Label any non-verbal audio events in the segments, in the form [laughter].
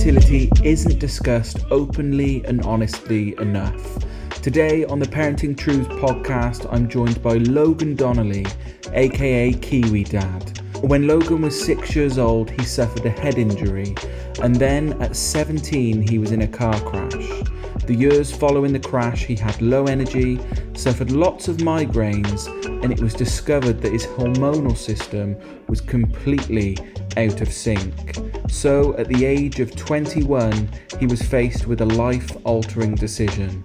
infertility isn't discussed openly and honestly enough. Today on the Parenting Truths podcast, I'm joined by Logan Donnelly, aka Kiwi Dad. When Logan was six years old, he suffered a head injury, and then at 17, he was in a car crash. The years following the crash, he had low energy, suffered lots of migraines, and it was discovered that his hormonal system was completely out of sync. So, at the age of 21, he was faced with a life altering decision.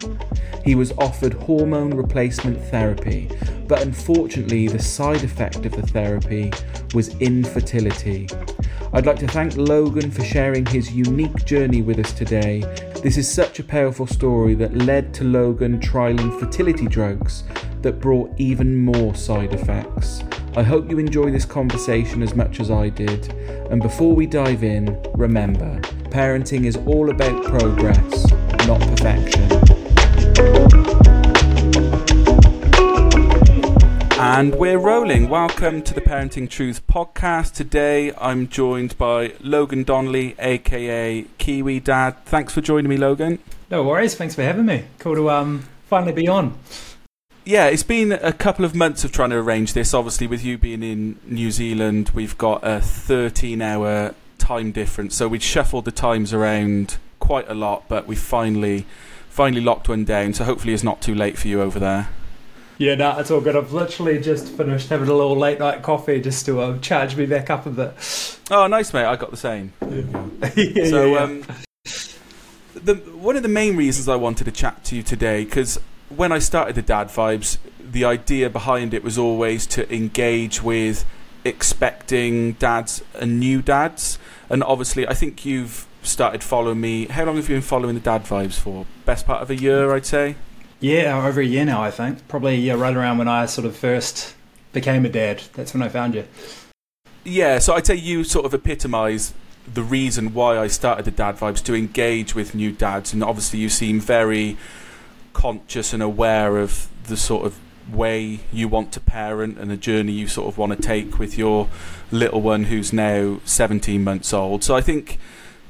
He was offered hormone replacement therapy, but unfortunately, the side effect of the therapy was infertility. I'd like to thank Logan for sharing his unique journey with us today. This is such a powerful story that led to Logan trialing fertility drugs that brought even more side effects. I hope you enjoy this conversation as much as I did. And before we dive in, remember parenting is all about progress, not perfection. And we're rolling. Welcome to the Parenting Truth podcast. Today I'm joined by Logan Donnelly, aka Kiwi Dad. Thanks for joining me, Logan. No worries. Thanks for having me. Cool to um, finally be on. Yeah, it's been a couple of months of trying to arrange this. Obviously, with you being in New Zealand, we've got a 13 hour time difference. So we'd shuffled the times around quite a lot, but we finally finally locked one down. So hopefully it's not too late for you over there. Yeah, no, it's all good. I've literally just finished having a little late night coffee just to uh, charge me back up a bit. Oh, nice, mate. I got the same. Yeah. [laughs] yeah, so, yeah, um, the one of the main reasons I wanted to chat to you today, because when I started the Dad Vibes, the idea behind it was always to engage with expecting dads and new dads. And obviously, I think you've started following me. How long have you been following the Dad Vibes for? Best part of a year, I'd say. Yeah, uh, over a year now, I think. Probably yeah, right around when I sort of first became a dad. That's when I found you. Yeah, so I'd say you sort of epitomise the reason why I started the Dad Vibes to engage with new dads, and obviously you seem very conscious and aware of the sort of way you want to parent and the journey you sort of want to take with your little one who's now 17 months old. So I think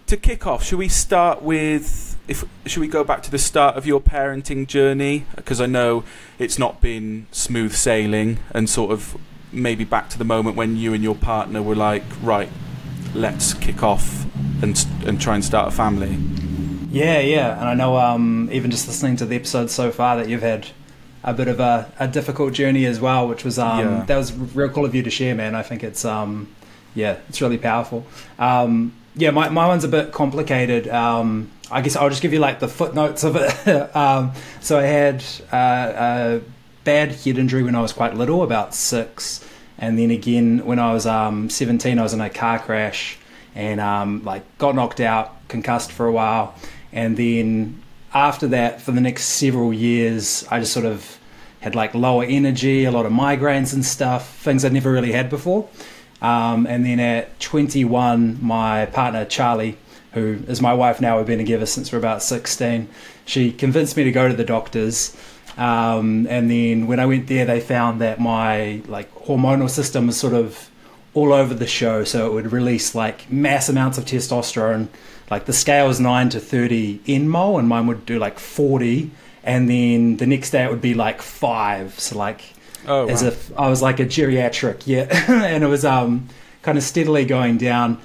to kick off, should we start with if should we go back to the start of your parenting journey? Because I know it's not been smooth sailing and sort of maybe back to the moment when you and your partner were like right let's kick off and and try and start a family. Yeah yeah and I know um, even just listening to the episodes so far that you've had a bit of a, a difficult journey as well which was um, yeah. that was real cool of you to share man. I think it's um, yeah it's really powerful. Um, yeah my, my one's a bit complicated um, I guess I'll just give you like the footnotes of it. [laughs] um, so I had uh, a bad head injury when I was quite little, about six, and then again when I was um, 17, I was in a car crash and um, like got knocked out, concussed for a while, and then after that, for the next several years, I just sort of had like lower energy, a lot of migraines and stuff, things I'd never really had before. Um, and then at 21, my partner Charlie who is my wife now, we've been together since we're about 16. She convinced me to go to the doctors. Um, and then when I went there, they found that my like hormonal system was sort of all over the show. So it would release like mass amounts of testosterone. Like the scale was 9 to 30 nmol, and mine would do like 40. And then the next day it would be like 5. So like oh, as wow. if I was like a geriatric, yeah. [laughs] and it was um, kind of steadily going down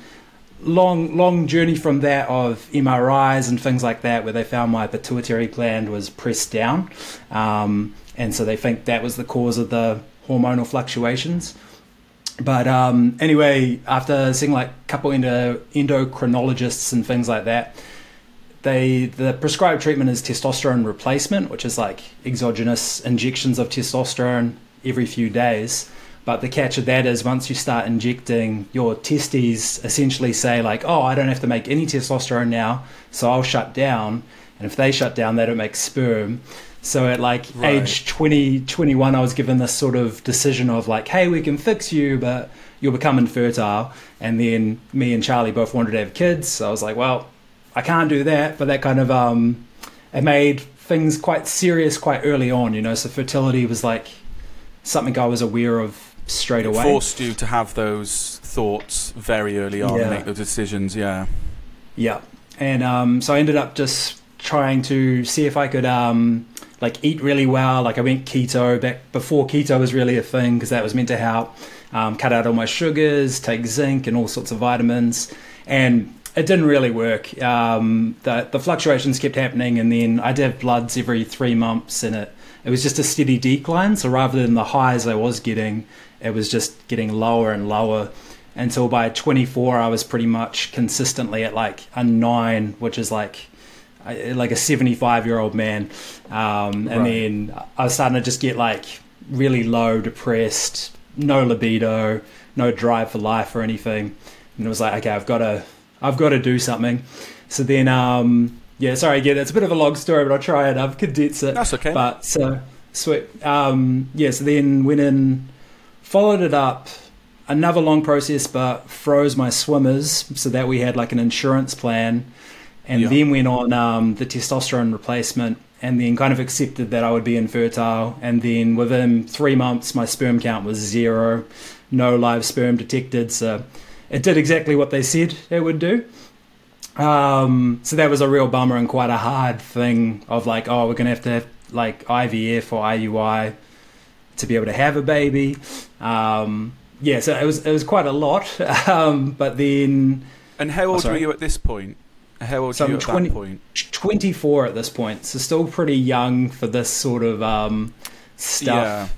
long long journey from that of MRIs and things like that, where they found my pituitary gland was pressed down, um, and so they think that was the cause of the hormonal fluctuations. But um, anyway, after seeing like a couple endo, endocrinologists and things like that, they the prescribed treatment is testosterone replacement, which is like exogenous injections of testosterone every few days. But the catch of that is once you start injecting, your testes essentially say, like, oh, I don't have to make any testosterone now, so I'll shut down. And if they shut down, they don't make sperm. So at like right. age 20, 21, I was given this sort of decision of like, hey, we can fix you, but you'll become infertile. And then me and Charlie both wanted to have kids. So I was like, well, I can't do that. But that kind of, um, it made things quite serious quite early on, you know. So fertility was like something I was aware of straight away. Forced you to have those thoughts very early on, yeah. make those decisions. Yeah. Yeah. and um, so I ended up just trying to see if I could um, like eat really well. Like I went keto back before keto was really a thing because that was meant to help. Um, cut out all my sugars, take zinc and all sorts of vitamins, and it didn't really work. Um, the the fluctuations kept happening, and then I'd have bloods every three months, and it it was just a steady decline. So rather than the highs I was getting, it was just getting lower and lower until by 24 I was pretty much consistently at like a nine, which is like like a 75 year old man. Um, and right. then I was starting to just get like really low, depressed, no libido, no drive for life or anything. And it was like, okay, I've got to, I've got to do something. So then, um, yeah, sorry, again, it's a bit of a long story, but I'll try and I've condensed it. That's okay. But so sweet. Um, yeah, so then went in, followed it up, another long process, but froze my swimmers so that we had like an insurance plan, and yeah. then went on um, the testosterone replacement, and then kind of accepted that I would be infertile, and then within three months my sperm count was zero, no live sperm detected. So it did exactly what they said it would do. Um, so that was a real bummer and quite a hard thing of like, oh, we're gonna have to have like IVF or IUI to be able to have a baby. Um, yeah, so it was it was quite a lot. [laughs] Um, but then, and how old oh, were you at this point? How old so were you at 20, that point? Twenty four at this point, so still pretty young for this sort of um, stuff.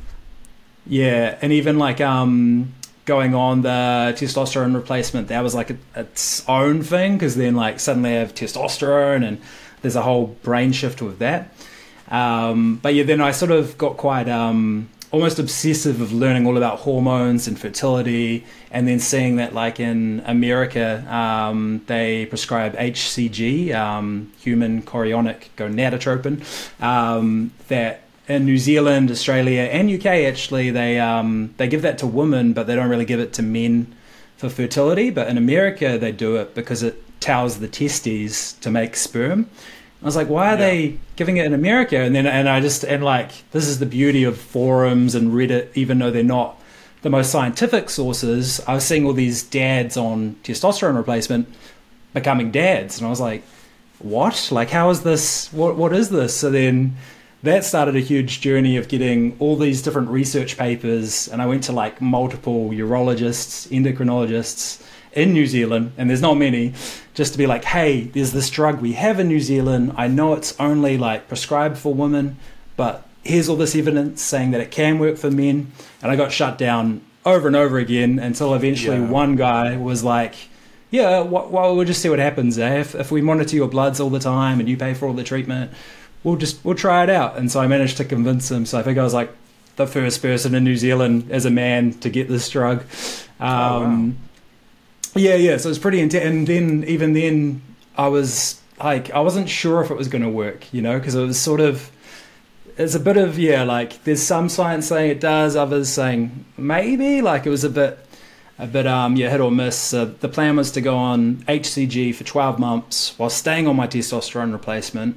Yeah. yeah, and even like um, going on the testosterone replacement, that was like a, its own thing because then like suddenly I have testosterone and there's a whole brain shift with that. Um, but yeah, then I sort of got quite um, almost obsessive of learning all about hormones and fertility, and then seeing that like in America um, they prescribe HCG, um, human chorionic gonadotropin, um, that in New Zealand, Australia, and UK actually they um, they give that to women, but they don't really give it to men for fertility. But in America, they do it because it tells the testes to make sperm. I was like, why are yeah. they giving it in America? And then and I just and like this is the beauty of forums and Reddit, even though they're not the most scientific sources. I was seeing all these dads on testosterone replacement becoming dads, and I was like, what? Like, how is this? What what is this? So then that started a huge journey of getting all these different research papers, and I went to like multiple urologists, endocrinologists in New Zealand, and there's not many, just to be like, hey, there's this drug we have in New Zealand. I know it's only like prescribed for women, but here's all this evidence saying that it can work for men. And I got shut down over and over again until eventually yeah. one guy was like, yeah, well, we'll just see what happens. Eh? If, if we monitor your bloods all the time and you pay for all the treatment, we'll just we'll try it out. And so I managed to convince him. So I think I was like the first person in New Zealand as a man to get this drug. Um, oh, wow. Yeah, yeah. So it was pretty intense. And then even then, I was like, I wasn't sure if it was going to work, you know, because it was sort of. It's a bit of yeah, like there's some science saying it does, others saying maybe. Like it was a bit, a bit um yeah, hit or miss. Uh, the plan was to go on HCG for 12 months while staying on my testosterone replacement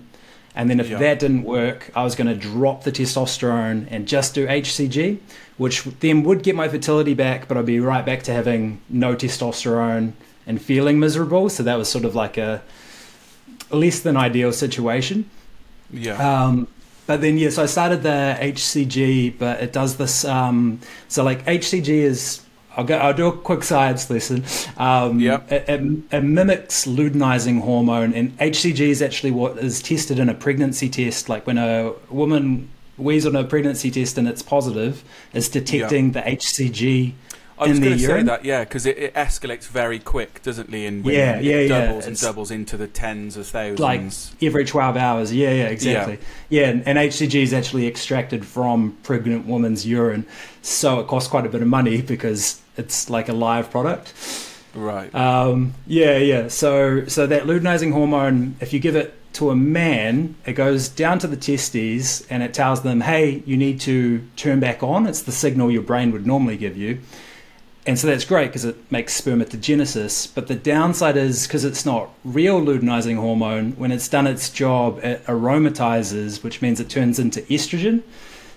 and then if yeah. that didn't work, I was going to drop the testosterone and just do HCG, which then would get my fertility back, but I'd be right back to having no testosterone and feeling miserable. So that was sort of like a less than ideal situation. Yeah. Um, but then, yeah, so I started the HCG, but it does this. Um, so, like, HCG is I'll go. I'll do a quick science lesson. Um, yeah. It, it, it, mimics luteinizing hormone, and HCG is actually what is tested in a pregnancy test. Like when a woman weighs on a pregnancy test and it's positive, it's detecting the HCG I was going to say that, yeah, because it, it, escalates very quick, doesn't it? And yeah, yeah, it doubles yeah. and doubles into the tens of thousands. Like every 12 hours. Yeah, yeah, exactly. Yeah, yeah and, and, HCG is actually extracted from pregnant woman's urine. So it costs quite a bit of money because it's like a live product. Right. Um, yeah, yeah. So, so that luteinizing hormone, if you give it to a man, it goes down to the testes and it tells them, hey, you need to turn back on. It's the signal your brain would normally give you and so that's great because it makes spermatogenesis. But the downside is because it's not real luteinizing hormone, when it's done its job, it aromatizes, which means it turns into estrogen.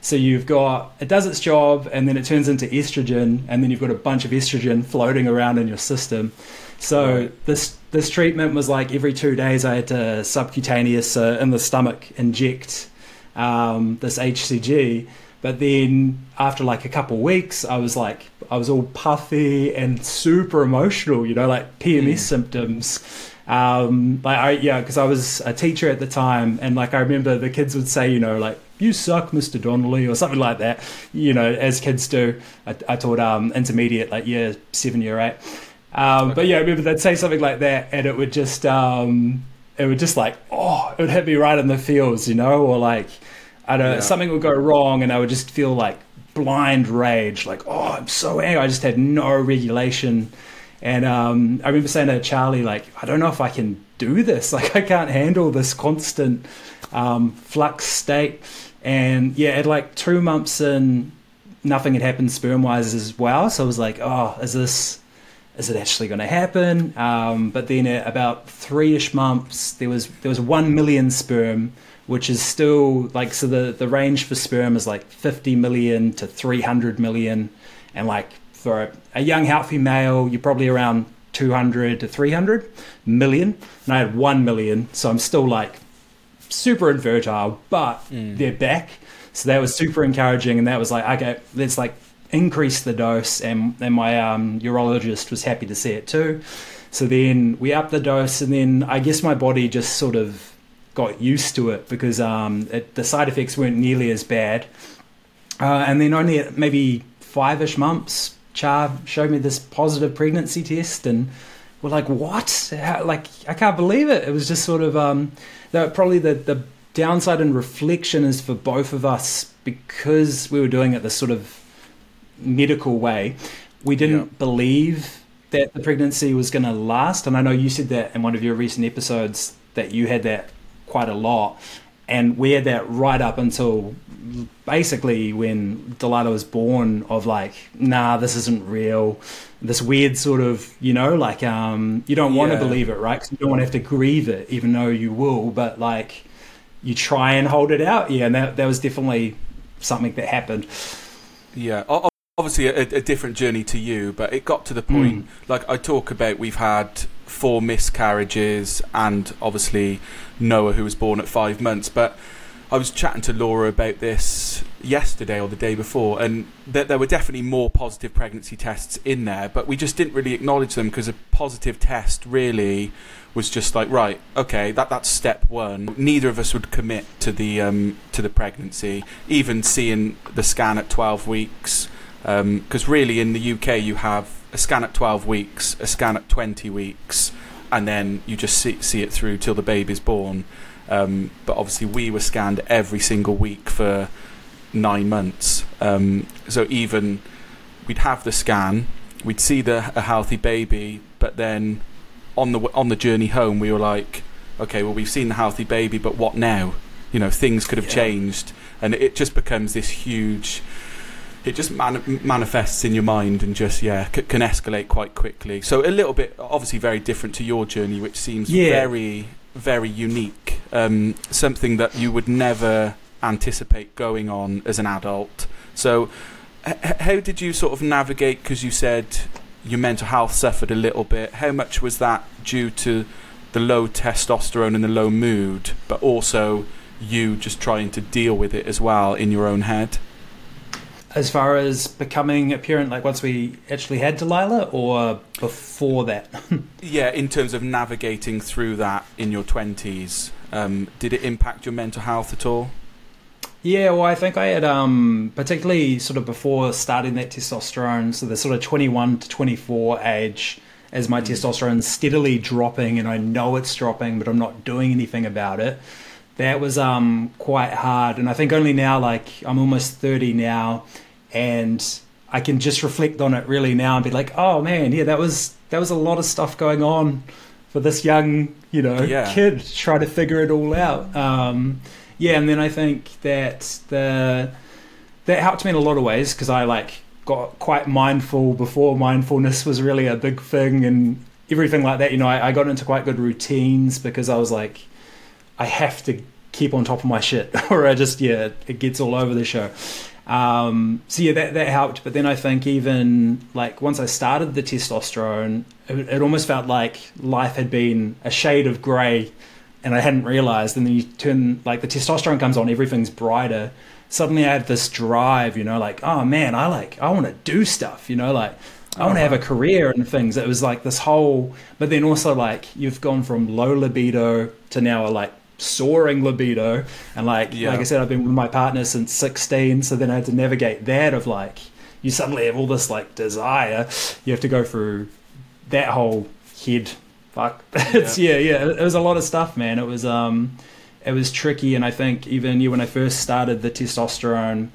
So you've got it does its job, and then it turns into estrogen, and then you've got a bunch of estrogen floating around in your system. So this this treatment was like every two days I had to subcutaneous uh, in the stomach inject um, this HCG. But then after like a couple weeks, I was like, I was all puffy and super emotional, you know, like PMS mm. symptoms. Um, like I, yeah, because I was a teacher at the time, and like I remember the kids would say, you know, like you suck, Mr. Donnelly, or something like that. You know, as kids do. I, I taught um, intermediate, like year seven, year eight. Um, okay. But yeah, I remember they'd say something like that, and it would just, um, it would just like, oh, it would hit me right in the feels, you know, or like I don't know, yeah. something would go wrong and I would just feel like blind rage, like, oh, I'm so angry. I just had no regulation. And um, I remember saying to Charlie, like, I don't know if I can do this. Like, I can't handle this constant um, flux state. And yeah, at like two months in, nothing had happened sperm wise as well. So I was like, oh, is this, is it actually going to happen? Um, but then at about three ish months, there was, there was one million sperm which is still like so the the range for sperm is like 50 million to 300 million and like for a, a young healthy male you're probably around 200 to 300 million and i had 1 million so i'm still like super infertile but mm. they're back so that was super encouraging and that was like okay let's like increase the dose and and my um, urologist was happy to see it too so then we upped the dose and then i guess my body just sort of got used to it because um, it, the side effects weren't nearly as bad. Uh, and then only maybe five ish months, Char showed me this positive pregnancy test, and we're like, "What? How, like, I can't believe it." It was just sort of um, the, probably the the downside and reflection is for both of us because we were doing it this sort of medical way. We didn't yeah. believe that the pregnancy was going to last, and I know you said that in one of your recent episodes that you had that quite a lot. And we had that right up until basically when Delilah was born of like, nah, this isn't real. This weird sort of, you know, like um, you don't want yeah. to believe it, right? Cause you don't want to have to grieve it, even though you will. But like, you try and hold it out. Yeah, and that that was definitely something that happened. Yeah, obviously a, a different journey to you, but it got to the point. Mm. Like I talk about, we've had four miscarriages, and obviously Noah, who was born at five months. But I was chatting to Laura about this yesterday or the day before, and th- there were definitely more positive pregnancy tests in there, but we just didn't really acknowledge them because a positive test really was just like right, okay, that that's step one. Neither of us would commit to the um, to the pregnancy, even seeing the scan at twelve weeks, because um, really in the UK you have a scan at 12 weeks, a scan at 20 weeks, and then you just see, see it through till the baby's born. Um, but obviously, we were scanned every single week for nine months. Um, so even we'd have the scan, we'd see the a healthy baby, but then on the on the journey home, we were like, okay, well, we've seen the healthy baby, but what now? You know, things could have yeah. changed, and it just becomes this huge it just man- manifests in your mind and just yeah c- can escalate quite quickly. So a little bit, obviously, very different to your journey, which seems yeah. very very unique. Um, something that you would never anticipate going on as an adult. So, h- how did you sort of navigate? Because you said your mental health suffered a little bit. How much was that due to the low testosterone and the low mood, but also you just trying to deal with it as well in your own head? As far as becoming a parent, like once we actually had Delilah, or before that? [laughs] yeah, in terms of navigating through that in your twenties, um, did it impact your mental health at all? Yeah, well, I think I had, um, particularly sort of before starting that testosterone, so the sort of 21 to 24 age, as my mm. testosterone steadily dropping, and I know it's dropping, but I'm not doing anything about it. That was um, quite hard, and I think only now, like I'm almost 30 now, and I can just reflect on it really now and be like, oh man, yeah, that was that was a lot of stuff going on for this young, you know, yeah. kid try to figure it all out. Um, yeah, and then I think that the that helped me in a lot of ways because I like got quite mindful before mindfulness was really a big thing and everything like that. You know, I, I got into quite good routines because I was like, I have to keep on top of my shit, [laughs] or I just yeah, it gets all over the show. Um, so yeah, that that helped. But then I think even like once I started the testosterone, it, it almost felt like life had been a shade of grey, and I hadn't realised. And then you turn like the testosterone comes on, everything's brighter. Suddenly I had this drive, you know, like oh man, I like I want to do stuff, you know, like I want to have a career and things. It was like this whole, but then also like you've gone from low libido to now a like soaring libido, and like yeah. like I said, I've been with my partner since sixteen, so then I had to navigate that of like you suddenly have all this like desire, you have to go through that whole head. Fuck, [laughs] it's yeah. yeah, yeah. It was a lot of stuff, man. It was um, it was tricky, and I think even you when I first started the testosterone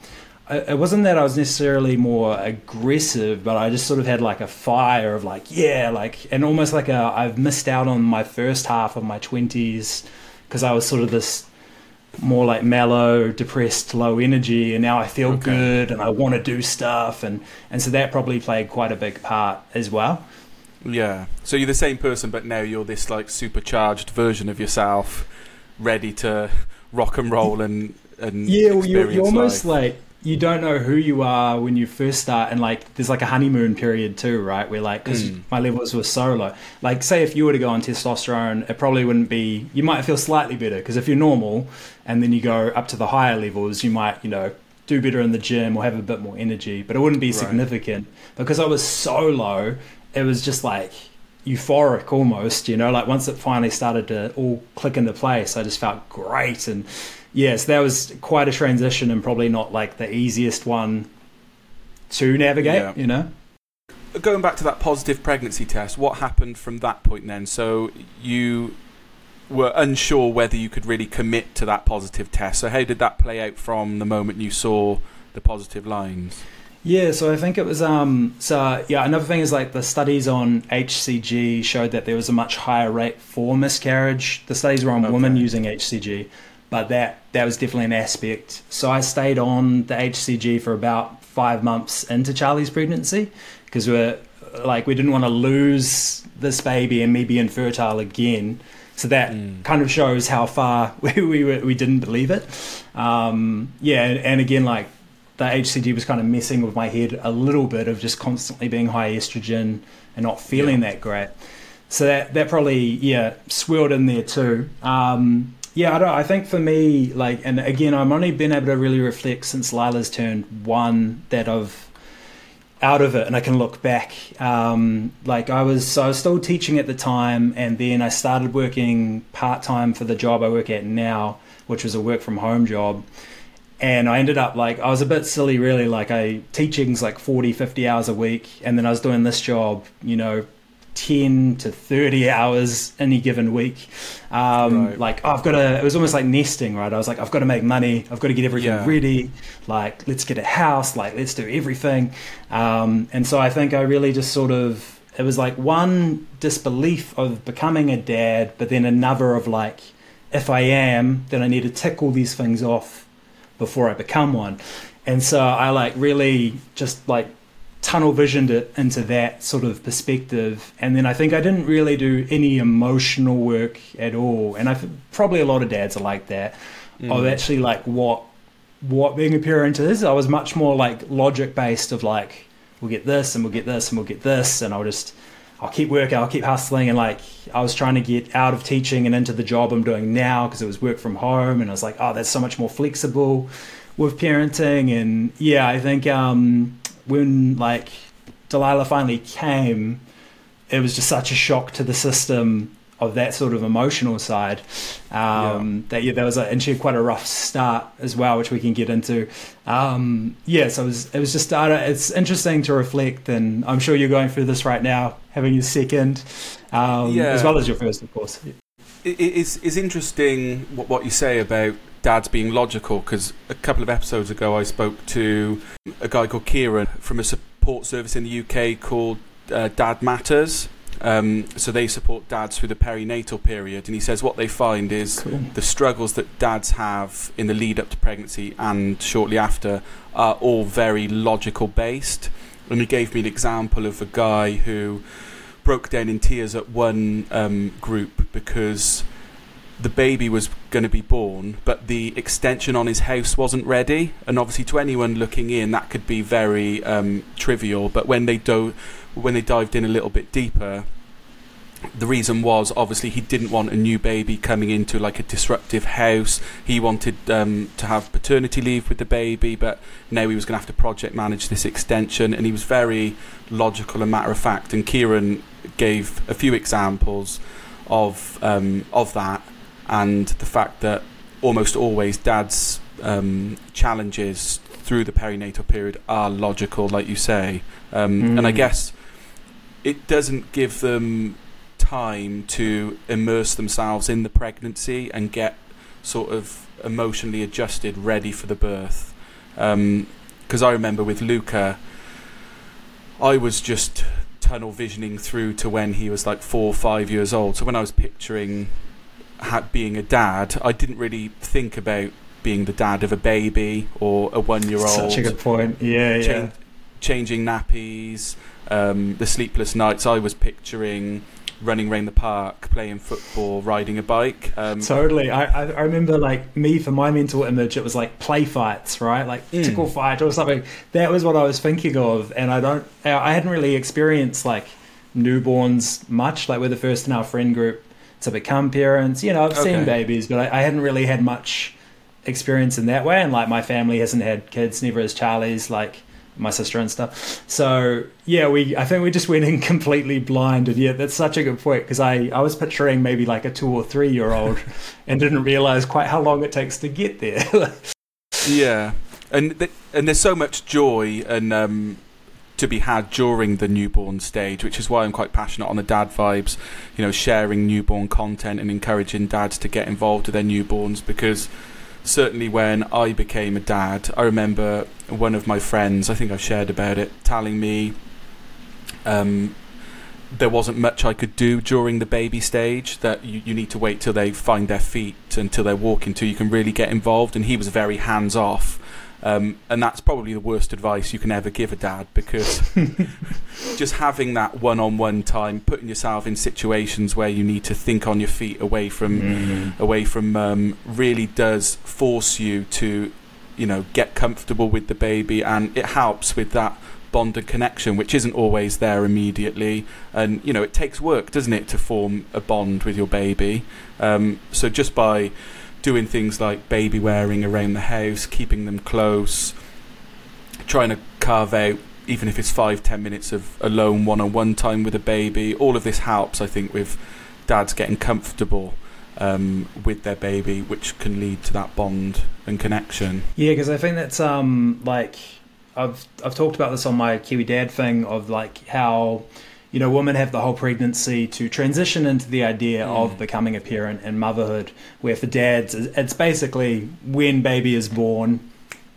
it wasn't that I was necessarily more aggressive, but I just sort of had like a fire of like, yeah, like, and almost like a, I've missed out on my first half of my 20s because I was sort of this more like mellow, depressed, low energy, and now I feel okay. good and I want to do stuff, and, and so that probably played quite a big part as well. Yeah. So you're the same person, but now you're this like supercharged version of yourself, ready to rock and roll and and yeah, well, you're, you're almost like you don't know who you are when you first start and like there's like a honeymoon period too right where like because mm. my levels were so low like say if you were to go on testosterone it probably wouldn't be you might feel slightly better because if you're normal and then you go up to the higher levels you might you know do better in the gym or have a bit more energy but it wouldn't be right. significant because i was so low it was just like euphoric almost you know like once it finally started to all click into place i just felt great and yes, that was quite a transition and probably not like the easiest one to navigate, yeah. you know? Going back to that positive pregnancy test, what happened from that point then? So you were unsure whether you could really commit to that positive test. So how did that play out from the moment you saw the positive lines? Yeah, so I think it was um so yeah, another thing is like the studies on HCG showed that there was a much higher rate for miscarriage. The studies were on okay. women using HCG but that that was definitely an aspect. So I stayed on the HCG for about five months into Charlie's pregnancy because we're like we didn't want to lose this baby and me be infertile again. So that mm. kind of shows how far [laughs] we we, we didn't believe it. Um, yeah, and again, like the HCG was kind of messing with my head a little bit of just constantly being high estrogen and not feeling yeah. that great. So that that probably yeah swirled in there too. Um, yeah, I, don't, I think for me, like, and again, I've only been able to really reflect since Lila's turned one that I've out of it and I can look back. Um, like I was, so I was still teaching at the time, and then I started working part time for the job I work at now, which was a work from home job. And I ended up like, I was a bit silly, really. Like, I teaching's like 40, 50 hours a week, and then I was doing this job, you know, 10 to 30 [laughs] hours any given week. Um, right. Like, oh, I've got to, it was almost like nesting, right? I was like, I've got to make money. I've got to get everything yeah. ready. Like, let's get a house. Like, let's do everything. Um, and so I think I really just sort of, it was like one disbelief of becoming a dad, but then another of like, if I am, then I need to tick all these things off before I become one. And so I like really just like tunnel visioned it into that sort of perspective. And then I think I didn't really do any emotional work at all. And I probably a lot of dads are like that. Mm. Of actually like what what being a parent is. I was much more like logic based of like we'll get this and we'll get this and we'll get this and I'll just I'll keep working, I'll keep hustling and like I was trying to get out of teaching and into the job I'm doing now because it was work from home and I was like, oh, that's so much more flexible with parenting. And yeah, I think um when like Delilah finally came, it was just such a shock to the system of that sort of emotional side. Um, yeah. That yeah, there was a, and she had quite a rough start as well, which we can get into. Um, yeah, so it was it was just uh, it's interesting to reflect, and I'm sure you're going through this right now, having your second, um, yeah. as well as your first, of course. It, it's it's interesting what what you say about dads being logical because a couple of episodes ago I spoke to a guy called Kieran from a support service in the UK called uh, Dad Matters. Um, so they support dads through the perinatal period, and he says what they find is cool. the struggles that dads have in the lead up to pregnancy and shortly after are all very logical based. And he gave me an example of a guy who broke down in tears at one um, group because the baby was going to be born, but the extension on his house wasn't ready. And obviously, to anyone looking in, that could be very um, trivial. But when they do, when they dived in a little bit deeper, the reason was obviously he didn't want a new baby coming into like a disruptive house. He wanted um, to have paternity leave with the baby, but now he was going to have to project manage this extension. And he was very logical and matter of fact. And Kieran gave a few examples of um, of that and the fact that almost always dad's um, challenges through the perinatal period are logical, like you say. Um, mm. And I guess it doesn't give them time to immerse themselves in the pregnancy and get sort of emotionally adjusted, ready for the birth. Because um, I remember with Luca, I was just tunnel visioning through to when he was like four or five years old. So when I was picturing being a dad, I didn't really think about being the dad of a baby or a one-year-old. Such a good point. Yeah, cha- yeah. Changing nappies, um, the sleepless nights. I was picturing running around the park, playing football, riding a bike. Um, totally. I, I remember like me for my mental image, it was like play fights, right? Like mm. tickle fight or something. That was what I was thinking of, and I don't. I hadn't really experienced like newborns much. Like we're the first in our friend group to become parents. You know, I've okay. seen babies, but I, I, hadn't really had much experience in that way. And like my family hasn't had kids, neither has Charlie's, like my sister and stuff. So yeah, we I think we just went in [laughs] completely blind. And yeah, that's such a good point because I I was picturing maybe like a two or three year old [laughs] and didn't realize quite how long it takes to get there. [laughs] yeah. And th- and there's so much joy and um, to be had during the newborn stage, which is why I'm quite passionate on the dad vibes, you know, sharing newborn content and encouraging dads to get involved with their newborns because certainly when I became a dad, I remember one of my friends, I think I've shared about it, telling me um, there wasn't much I could do during the baby stage, that you, you need to wait till they find their feet until they're walking till you can really get involved. And he was very hands off. Um, and that's probably the worst advice you can ever give a dad because [laughs] just having that one on one time, putting yourself in situations where you need to think on your feet away from mm. away from um, really does force you to you know get comfortable with the baby. And it helps with that bond and connection which isn't always there immediately. And you know it takes work doesn't it to form a bond with your baby? Um, so just by doing things like baby wearing around the house, keeping them close, trying to carve out even if it's five ten minutes of alone one-on-one time with a baby. All of this helps, I think, with dads getting comfortable um, with their baby, which can lead to that bond and connection. Yeah, because I think that's um, like I've I've talked about this on my Kiwi Dad thing of like how you know, women have the whole pregnancy to transition into the idea mm. of becoming a parent and motherhood, where for dads, it's basically when baby is born,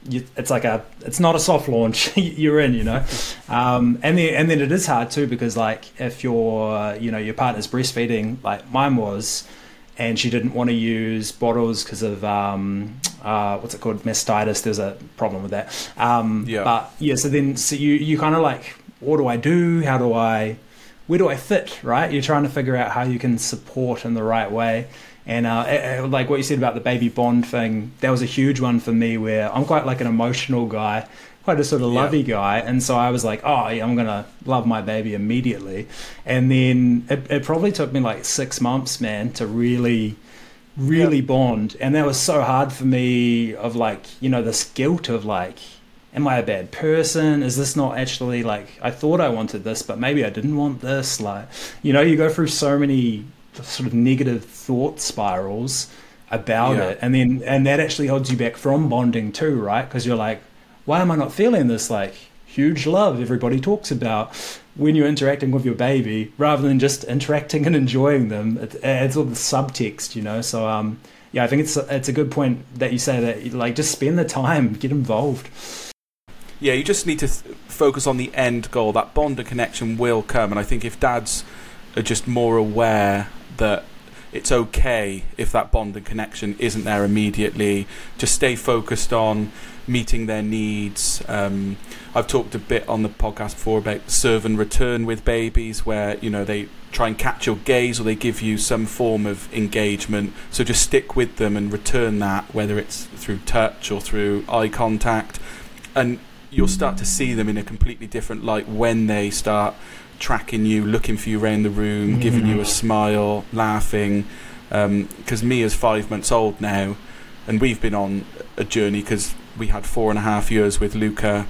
you, it's like a, it's not a soft launch, [laughs] you're in, you know, [laughs] um, and then and then it is hard too because like if your, you know, your partner's breastfeeding, like mine was, and she didn't want to use bottles because of um, uh, what's it called mastitis. There's a problem with that. Um, yeah. But yeah, so then so you you kind of like, what do I do? How do I where do I fit, right? You're trying to figure out how you can support in the right way. And uh, eh, eh, like what you said about the baby bond thing, that was a huge one for me where I'm quite like an emotional guy, quite a sort of lovey yeah. guy. And so I was like, oh, yeah, I'm going to love my baby immediately. And then it, it, probably took me like six months, man, to really, really yeah. bond. And that was so hard for me of like, you know, this guilt of like, am I a bad person? Is this not actually like I thought I wanted this, but maybe I didn't want this? Like, you know, you go through so many sort of negative thought spirals about yeah. it, and then and that actually holds you back from bonding too, right? Because you're like, why am I not feeling this like huge love everybody talks about? When you're interacting with your baby, rather than just interacting and enjoying them, it adds all the subtext, you know. So, um, yeah, I think it's it's a good point that you say that like just spend the time, get involved. Yeah, you just need to focus on the end goal. That bond and connection will come, and I think if dads are just more aware that it's okay if that bond and connection isn't there immediately. Just stay focused on meeting their needs. Um, I've talked a bit on the podcast before about serve and return with babies, where you know they try and catch your gaze or they give you some form of engagement. So just stick with them and return that, whether it's through touch or through eye contact, and you'll start to see them in a completely different light when they start tracking you, looking for you around the room, mm-hmm. giving you a smile, laughing. Because um, Mia's five months old now, and we've been on a journey because we had four and a half years with Luca.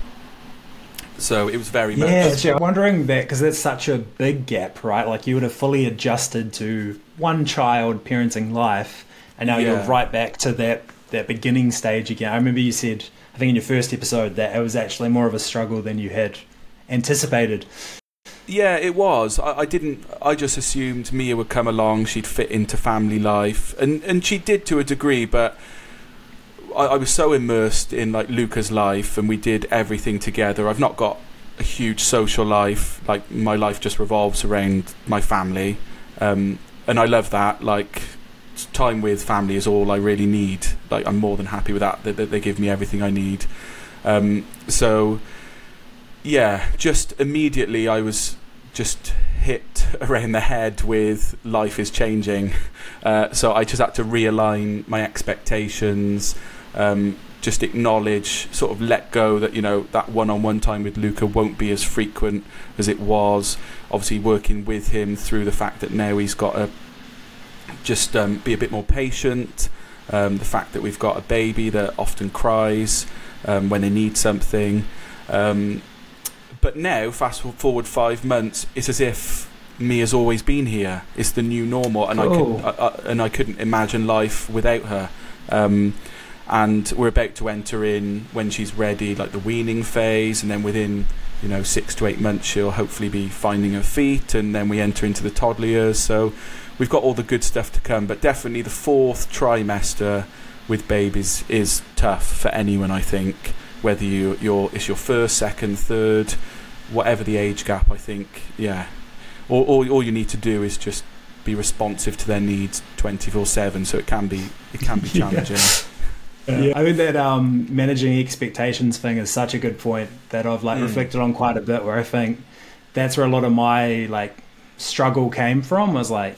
So it was very yeah, much. Yeah, I'm wondering that because that's such a big gap, right? Like you would have fully adjusted to one child parenting life, and now yeah. you're right back to that that beginning stage again. I remember you said, I think in your first episode, that it was actually more of a struggle than you had anticipated. Yeah, it was. I, I, didn't. I just assumed Mia would come along. She'd fit into family life, and and she did to a degree. But I, I was so immersed in like Luca's life, and we did everything together. I've not got a huge social life. Like my life just revolves around my family, um, and I love that. Like time with family is all I really need. Like I'm more than happy with that. They, they give me everything I need. Um, so yeah, just immediately I was just hit [laughs] around the head with life is changing. Uh, so I just had to realign my expectations, um, just acknowledge, sort of let go that, you know, that one on one time with Luca won't be as frequent as it was. Obviously, working with him through the fact that now he's got to just um, be a bit more patient. Um, the fact that we've got a baby that often cries um, when they need something. Um, but now, fast forward five months, it's as if Mia has always been here. It's the new normal, and I couldn't, I, I, and I couldn't imagine life without her. Um, and we're about to enter in when she's ready, like the weaning phase, and then within you know six to eight months, she'll hopefully be finding her feet, and then we enter into the toddler years. So we've got all the good stuff to come, but definitely the fourth trimester with babies is tough for anyone. I think whether you you're it's your first, second, third whatever the age gap, I think, yeah, all, all, all you need to do is just be responsive to their needs 24 7 so it can be it can be [laughs] challenging yeah. yeah. I think that um, managing expectations thing is such a good point that I've like mm. reflected on quite a bit. Where I think that's where a lot of my like struggle came from was like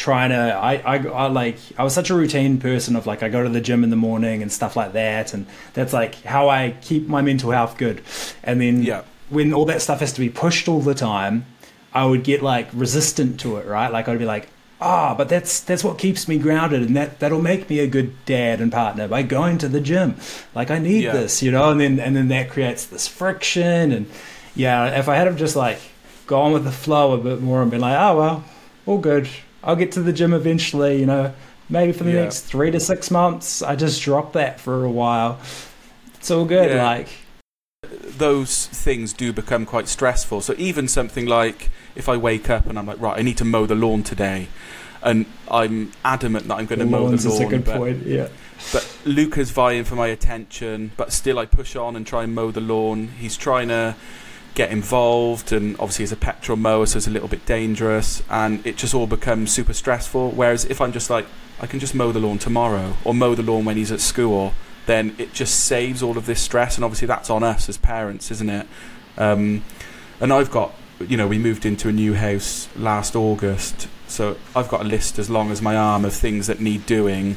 trying to I, I, I like I was such a routine person of like I go to the gym in the morning and stuff like that and that's like how I keep my mental health good and then yeah when all that stuff has to be pushed all the time, I would get like resistant to it, right? Like I'd be like, ah, oh, but that's that's what keeps me grounded, and that that'll make me a good dad and partner by going to the gym. Like I need yeah. this, you know, and then and then that creates this friction, and yeah, if I had have just like gone with the flow a bit more and been like, oh well, all good, I'll get to the gym eventually, you know, maybe for the yeah. next three to six months, I just drop that for a while. It's all good, yeah. like those things do become quite stressful. So even something like if I wake up and I'm like, right, I need to mow the lawn today, and I'm adamant that I'm going to mow the lawn. That's a good but, point. Yeah. But Luca's vying for my attention, but still I push on and try and mow the lawn. He's trying to get involved, and obviously he's a petrol mower, so it's a little bit dangerous, and it just all becomes super stressful. Whereas if I'm just like, I can just mow the lawn tomorrow, or mow the lawn when he's at school then it just saves all of this stress. And obviously, that's on us as parents, isn't it? Um, and I've got, you know, we moved into a new house last August, so I've got a list as long as my arm of things that need doing,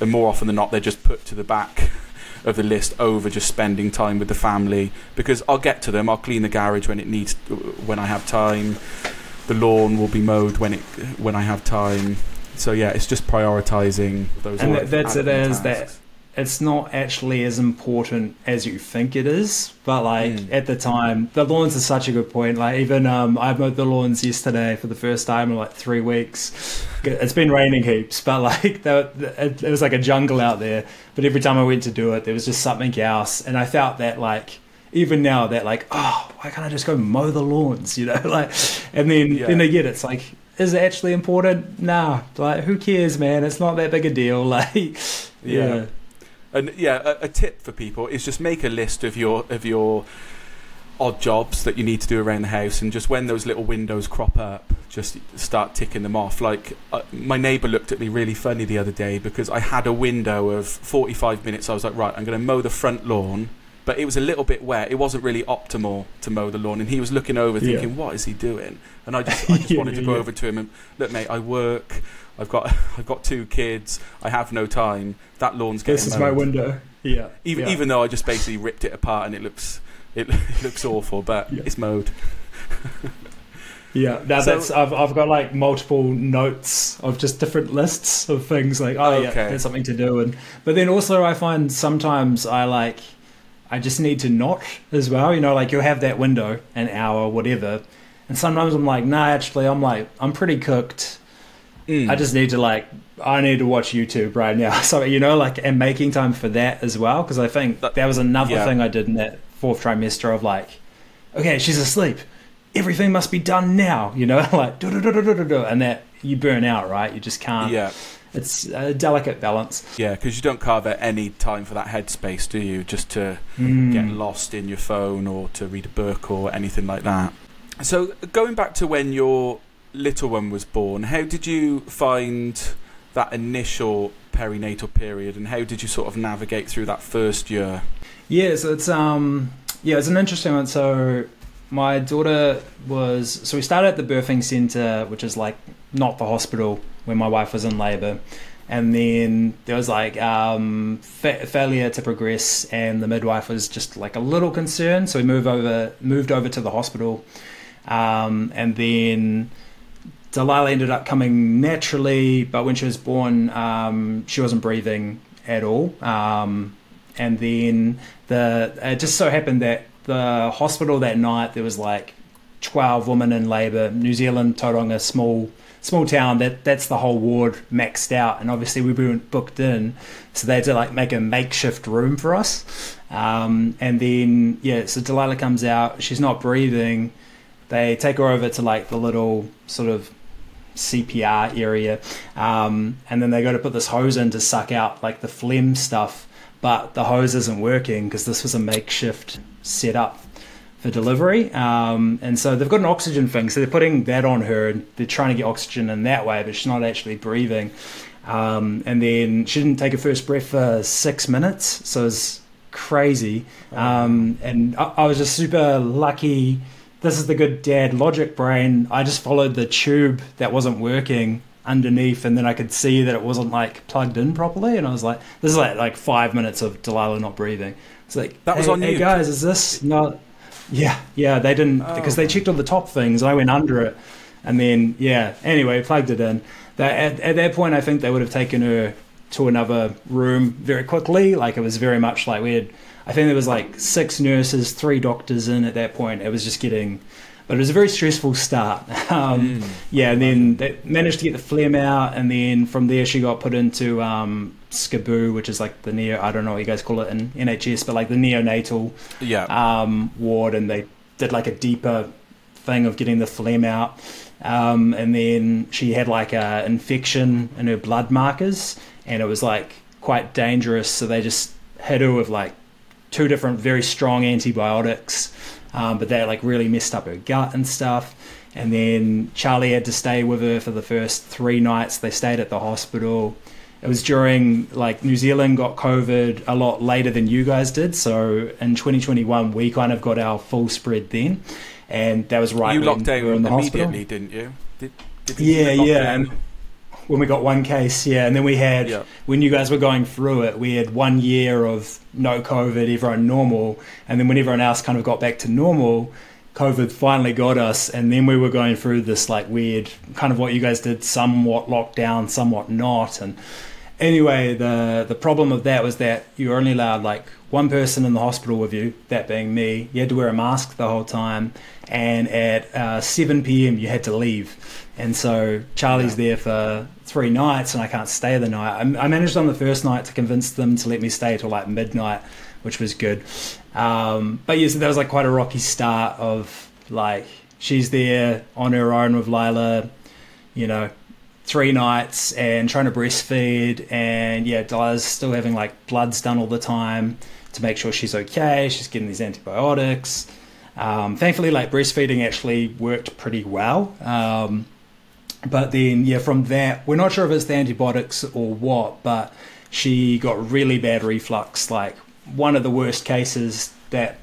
and more often than not, they're just put to the back [laughs] of the list over just spending time with the family because I'll get to them. I'll clean the garage when it needs, when I have time. The lawn will be mowed when it when I have time. So yeah, it's just prioritizing those. And that's it as that it's not actually as important as you think it is. But like mm. at the time, the lawns are such a good point. Like even um, I mowed the lawns yesterday for the first time in like three weeks. It's been raining heaps, but like [laughs] it, it was like a jungle out there. But every time I went to do it, there was just something else, and I felt that like even now that like oh why can't I just go mow the lawns? [laughs] You know, like and then yeah. then again it's like is it actually important? Nah, like who cares, man? It's not that big a deal. [laughs] Like yeah. yeah. And yeah, a, a, tip for people is just make a list of your of your odd jobs that you need to do around the house, and just when those little windows crop up, just start ticking them off. Like uh, my neighbour looked at me really funny the other day because I had a window of 45 minutes. I was like, right, I'm going to mow the front lawn, but it was a little bit wet. It wasn't really optimal to mow the lawn, and he was looking over, thinking, yeah. what is he doing? And I just, I just [laughs] yeah, wanted to go yeah. over to him and look, mate, I work. I've got, [laughs] I've got two kids. I have no time. That lawn's getting. This is mowed. my window. Yeah. Even, even though I just basically ripped it apart and it looks, it, [laughs] it looks awful, but it's mowed. Yeah, now so, that's I've I've got like multiple notes of just different lists of things like oh okay. yeah, there's something to do and but then also I find sometimes I like I just need to not as well. You know, like you'll have that window, an hour, whatever, and sometimes I'm like, nah, actually, I'm like I'm pretty cooked. Mm. I just need to like I need to watch YouTube right now. [laughs] So you know, like and making time for that as well because I think that, that was another yeah. thing I did in that fourth trimester of like, okay, she's asleep everything must be done now, [laughs] you know, [laughs] like and that you burn out, right? You just can't. Yeah. It's a delicate balance. Yeah, because you don't carve out any time for that headspace, do you? Just to mm. get lost in your phone or to read a book or anything like that. So, going back to when your little one was born, how did you find that initial perinatal period, and how did you sort of navigate through that first year? Yeah, so it's um, yeah, it's an interesting one. So my daughter was so we started at the birthing center, which is like not the hospital when my wife was in labor, and then there was like um, fa- failure to progress, and the midwife was just like a little concerned, so we moved over moved over to the hospital, um, and then. Delilah ended up coming naturally, but when she was born, um, she wasn't breathing at all. Um, and then the it just so happened that the hospital that night, there was like 12 women in labour. New Zealand, Tauranga, small small town that that's the whole ward maxed out and obviously we weren't booked in so they had to like make a makeshift room for us um, and then yeah so delilah comes out she's not breathing they take her over to like the little sort of cpr area um, and then they go to put this hose in to suck out like the phlegm stuff but the hose isn't working because this was a makeshift setup for delivery. Um, and so they've got an oxygen thing, so they're putting that on her and they're trying to get oxygen in that way, but she's not actually breathing. Um, and then she didn't take her first breath for six minutes, so it's crazy. Oh. Um, and I, I, was just super lucky. This is the good dad logic brain. I just followed the tube that wasn't working underneath, and then I could see that it wasn't like plugged in properly. And I was like, "This is like like five minutes of Delilah not breathing." It's like that was hey, on hey you. guys, is this not? Yeah, yeah, they didn't oh. because they checked all the top things. I went under it, and then yeah. Anyway, plugged it in. That at, at that point, I think they would have taken her to another room very quickly. Like it was very much like we had. I think there was like six nurses, three doctors in at that point. It was just getting but it was a very stressful start. [laughs] Um, mm. Yeah, and then they managed to get the phlegm out, and then from there she got put into um, SCBU, which is like the neo, I don't know what you guys call it in NHS, but like the neonatal yeah. um, ward, and they did like a deeper thing of getting the phlegm out. Um, and then she had like a infection in her blood markers, and it was like quite dangerous. So they just hit her with like two different very strong antibiotics um, but that like really messed up her gut and stuff. And then Charlie had to stay with her for the first three nights. They stayed at the hospital. It was during like New Zealand got COVID a lot later than you guys did. So in 2021, we kind of got our full spread then, and that was right. You locked down in the immediately, hospital. didn't you? Did, did yeah, yeah. When we got one case, yeah, and then we had yep. when you guys were going through it, we had one year of no COVID, everyone normal, and then when everyone else kind of got back to normal, COVID finally got us, and then we were going through this like weird kind of what you guys did, somewhat lockdown, somewhat not, and anyway, the the problem of that was that you were only allowed like one person in the hospital with you, that being me. You had to wear a mask the whole time, and at uh, 7 p.m. you had to leave. And so Charlie's there for three nights, and I can't stay the night. I, I, managed on the first night to convince them to let me stay till like midnight, which was good. Um, but yeah, so that was like quite a rocky start of like she's there on her own with Lila, you know, three nights and trying to breastfeed, and yeah, Delilah's still having like bloods done all the time to make sure she's okay. She's getting these antibiotics. Um, thankfully, like breastfeeding actually worked pretty well. Um, but then yeah, from that we're not sure if it's the antibiotics or what, but she got really bad reflux, like one of the worst cases that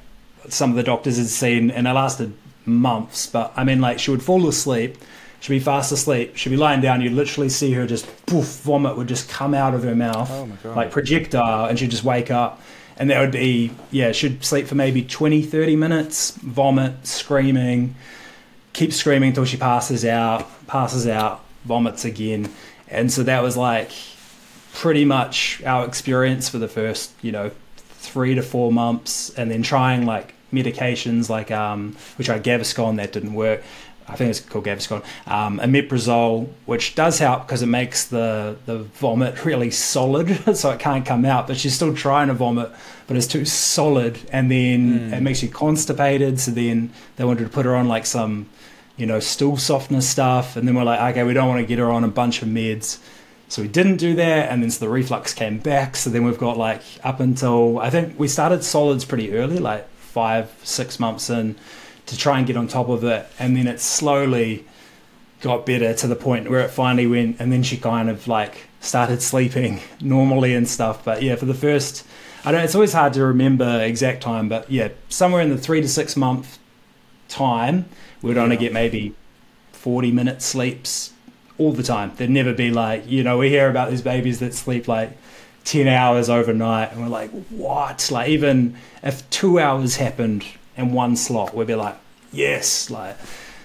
some of the doctors had seen, and it lasted months. But I mean, like she would fall asleep, she'd be fast asleep, she'd be lying down, you'd literally see her just poof, vomit would just come out of her mouth, oh like projectile, and she'd just wake up. And that would be, yeah, she'd sleep for maybe 20, 30 minutes, vomit, screaming, keep screaming until she passes out, passes out, vomits again. And so that was like pretty much our experience for the first, you know, three to four months, and then trying like medications like um, which are Gaviscon that didn't work. I think it's called Gaviscon, um, omeprazole, which does help because it makes the, the vomit really solid, [laughs] so it can't come out. But she's still trying to vomit, but it's too solid, and then mm. it makes you constipated. So then they wanted to put her on like some, you know, stool softness stuff, and then we're like, okay, we don't want to get her on a bunch of meds. So we didn't do that, and then so the reflux came back. So then we've got like up until I think we started solids pretty early, like five, six months in, to try and get on top of it, and then it slowly got better to the point where it finally went, and then she kind of like started sleeping [laughs] normally and stuff. But yeah, for the first, I don't. It's always hard to remember exact time, but yeah, somewhere in the three to six month time, we'd only get maybe forty minute sleeps all the time. There'd never be like, you know, we hear about these babies that sleep like 10 hours overnight and we're like, what? Like, even if two hours happened in one slot, we'd be like, yes. Like,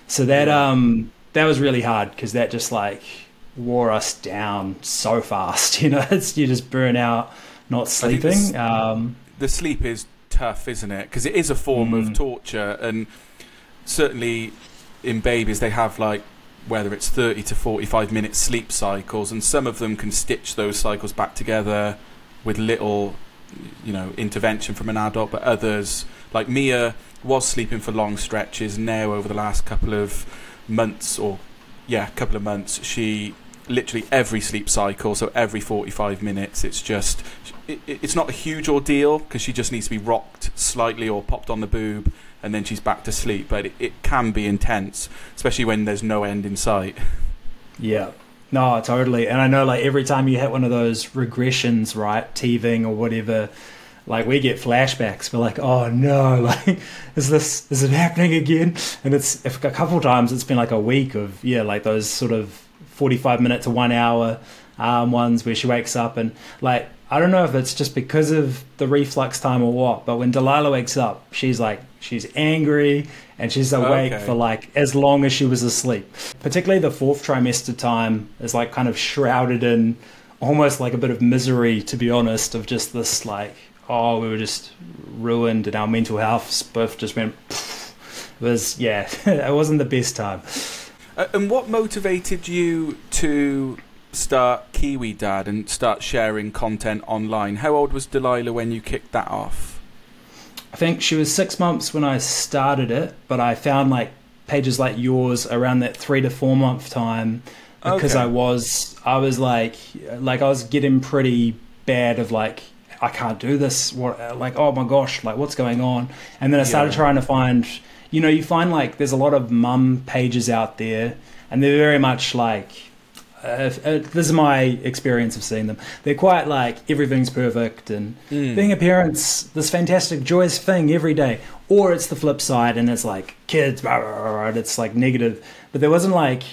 so that, um, that was really hard because that just like wore us down so fast. [laughs] You know, it's, you just burn out not sleeping. The, um, the sleep is tough, isn't it? Because it is a form mm. of torture. And certainly in babies, they have like whether it's 30 to 45 minute sleep cycles, and some of them can stitch those cycles back together with little, you know, intervention from an adult, but others, like Mia, was sleeping for long stretches. Now, over the last couple of months, or yeah, couple of months, she literally every sleep cycle, so every 45 minutes, it's just, it, it's not a huge ordeal because she just needs to be rocked slightly or popped on the boob and then she's back to sleep. But it, it can be intense, especially when there's no end in sight. Yeah. No, totally. And I know, like, every time you hit one of those regressions, right, teething or whatever, like, we get flashbacks. We're like, oh no, [laughs] like, is this, is it happening again? And it's, if a couple times, it's been like a week of, yeah, like those sort of 45 minute to one hour um, ones where she wakes up and, like, I don't know if it's just because of the reflux time or what, but when Delilah wakes up, she's like, she's angry and she's awake okay. for like as long as she was asleep. Particularly the fourth trimester time is like kind of shrouded in almost like a bit of misery, to be honest, of just this like, oh, we were just ruined and our mental health both just went. It was yeah, [laughs] it wasn't the best time. Uh, and what motivated you to start Kiwi Dad and start sharing content online? How old was Delilah when you kicked that off? I think she was six months when I started it, but I found like pages like yours around that three to four month time because okay. I was I was like like I was getting pretty bad of like I can't do this what like oh my gosh like what's going on and then I started yeah. trying to find you know you find like there's a lot of mum pages out there and they're very much like uh, uh, this is my experience of seeing them. They're quite like everything's perfect and mm. being a parent's this fantastic, joyous thing every day. Or it's the flip side and it's like kids, blah, blah, blah, and it's like negative. But there wasn't like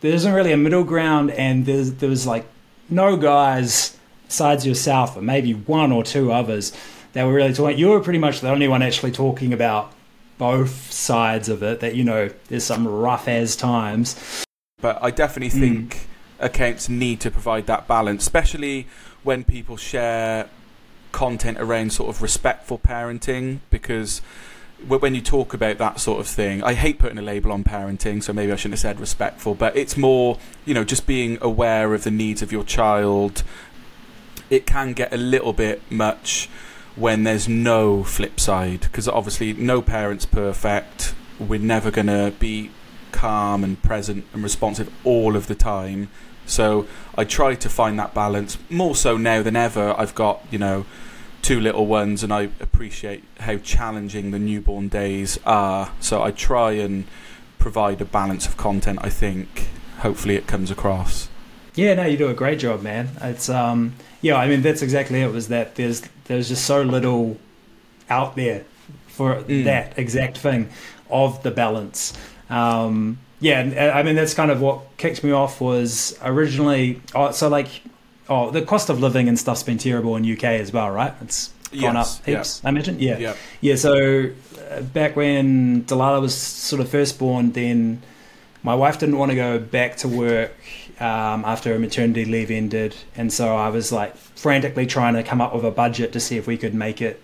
there isn't really a middle ground, and there's there was like no guys besides yourself, or maybe one or two others that were really talking. You were pretty much the only one actually talking about both sides of it. That you know, there's some rough as times. But I definitely think. Mm accounts need to provide that balance, especially when people share content around sort of respectful parenting because when you talk about that sort of thing, I hate putting a label on parenting, so maybe I shouldn't have said respectful, but it's more, you know, just being aware of the needs of your child. It can get a little bit much when there's no flip side, because obviously no parent's perfect. We're never going to be calm and present and responsive all of the time. So I try to find that balance more so now than ever. I've got, you know, two little ones and I appreciate how challenging the newborn days are. So I try and provide a balance of content, I think. hopefully it comes across. Yeah, no, you do a great job, man. It's um, yeah, I mean that's exactly it. Was that there's there's just so little out there for mm. that exact thing of the balance. Um, yeah, uh, I mean that's kind of what kicked me off was originally. Oh, so like, oh, the cost of living and stuff's been terrible in UK as well, right? It's gone yes, up heaps. Yeah. I imagine. Yeah, yeah. yeah so uh, back when Delilah was sort of first born, then my wife didn't want to go back to work um, after her maternity leave ended, and so I was like frantically trying to come up with a budget to see if we could make it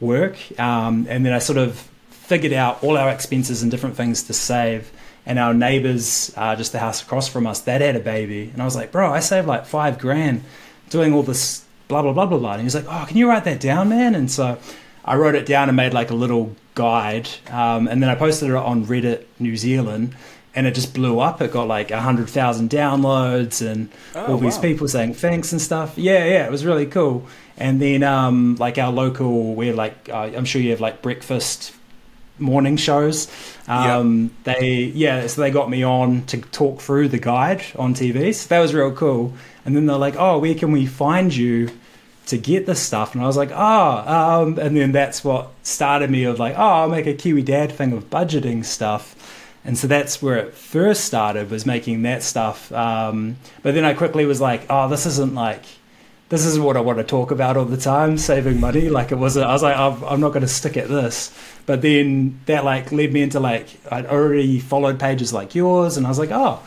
work. Um, and then I sort of figured out all our expenses and different things to save and our neighbors, uh, just the house across from us, that had a baby. And I was like, bro, I saved like five grand doing all this blah, blah, blah, blah, blah. And he's like, oh, can you write that down, man? And so I wrote it down and made like a little guide. Um, and then I posted it on Reddit New Zealand and it just blew up. It got like 100,000 downloads and oh, all these wow. people saying thanks and stuff. Yeah, yeah, it was really cool. And then um, like our local, we're like, uh, I'm sure you have like breakfast morning shows. Um, yep. They yeah, so they got me on to talk through the guide on TV. So that was real cool. And then they're like, "Oh, where can we find you to get this stuff?" And I was like, "Oh," um, and then that's what started me of like, "Oh, I'll make a Kiwi Dad thing of budgeting stuff." And so that's where it first started was making that stuff. Um, but then I quickly was like, "Oh, this isn't like." This is what I want to talk about all the time, saving money. Like it wasn't, I was like, I'm, I'm not going to stick at this. But then that like led me into like, I'd already followed pages like yours and I was like, oh,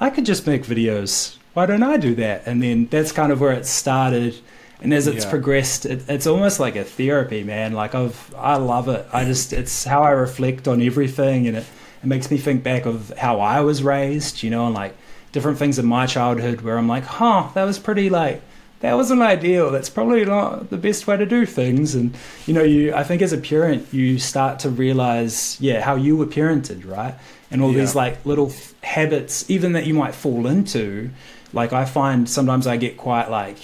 I could just make videos. Why don't I do that? And then that's kind of where it started. And as it's yeah. progressed, it, it's almost like a therapy, man. Like I've, I love it. I just, it's how I reflect on everything and it, it makes me think back of how I was raised, you know, and like different things in my childhood where I'm like, huh, that was pretty like, that wasn't ideal. That's probably not the best way to do things. And you know, you I think as a parent, you start to realize, yeah, how you were parented, right? And all yeah. these like little f- habits, even that you might fall into. Like I find sometimes I get quite like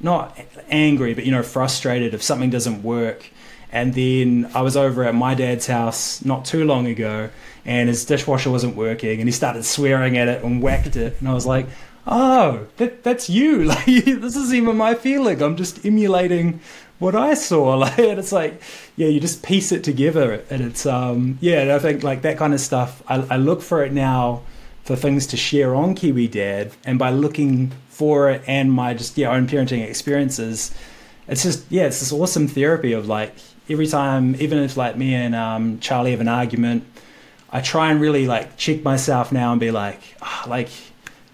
not angry, but you know, frustrated if something doesn't work. And then I was over at my dad's house not too long ago, and his dishwasher wasn't working, and he started swearing at it and whacked it. And I was like, oh, that, that's you. [laughs] Like this is even my feeling. I'm just emulating what I saw. [laughs] Like, and it's like, yeah, you just piece it together, and it's um, yeah. And I think like that kind of stuff. I, I look for it now for things to share on Kiwi Dad, and by looking for it and my just yeah own parenting experiences, it's just yeah, it's this awesome therapy of like every time, even if like me and um, Charlie have an argument, I try and really like check myself now and be like, oh, like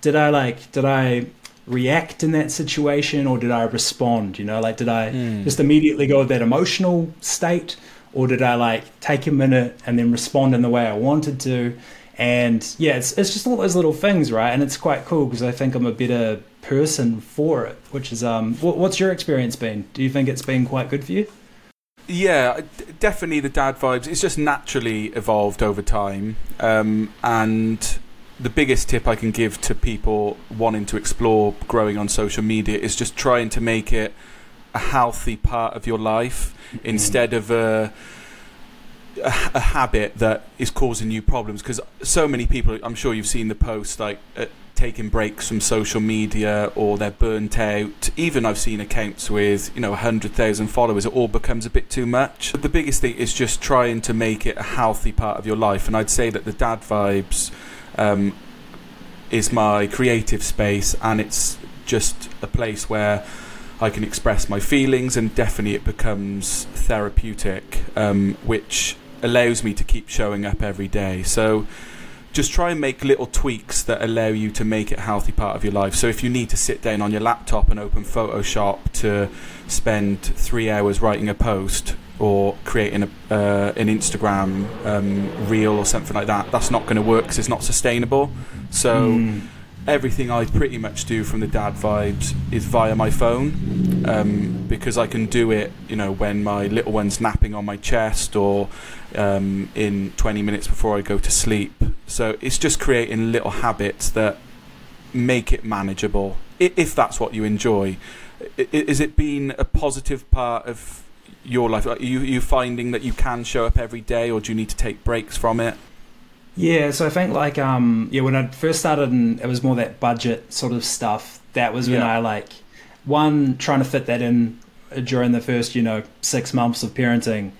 did I like did I react in that situation or did I respond? You know, like did I mm. just immediately go with that emotional state or did I like take a minute and then respond in the way I wanted to? And yeah, it's it's just all those little things, right? And it's quite cool because I think I'm a better person for it. Which is um, what, what's your experience been? Do you think it's been quite good for you? Yeah, definitely the dad vibes. It's just naturally evolved over time, um, and the biggest tip I can give to people wanting to explore growing on social media is just trying to make it a healthy part of your life mm-hmm. instead of a, a, a habit that is causing you problems. Because so many people, I'm sure you've seen the posts like uh, taking breaks from social media or they're burnt out. Even I've seen accounts with you know hundred thousand followers. It all becomes a bit too much. But the biggest thing is just trying to make it a healthy part of your life. And I'd say that the dad vibes um, is my creative space, and it's just a place where I can express my feelings, and definitely it becomes therapeutic, um, which allows me to keep showing up every day. So just try and make little tweaks that allow you to make it a healthy part of your life. So if you need to sit down on your laptop and open Photoshop to spend three hours writing a post, or creating a, uh, an Instagram um, reel or something like that, that's not going to work because it's not sustainable. So mm. everything I pretty much do from the dad vibes is via my phone um, because I can do it, you know, when my little one's napping on my chest or um, in 20 minutes before I go to sleep. So it's just creating little habits that make it manageable if that's what you enjoy. Is it been a positive part of your life? Are you, are you finding that you can show up every day, or do you need to take breaks from it? Yeah, so I think like um yeah when I first started and it was more that budget sort of stuff. That was when Yeah. I like one trying to fit that in during the first you know six months of parenting,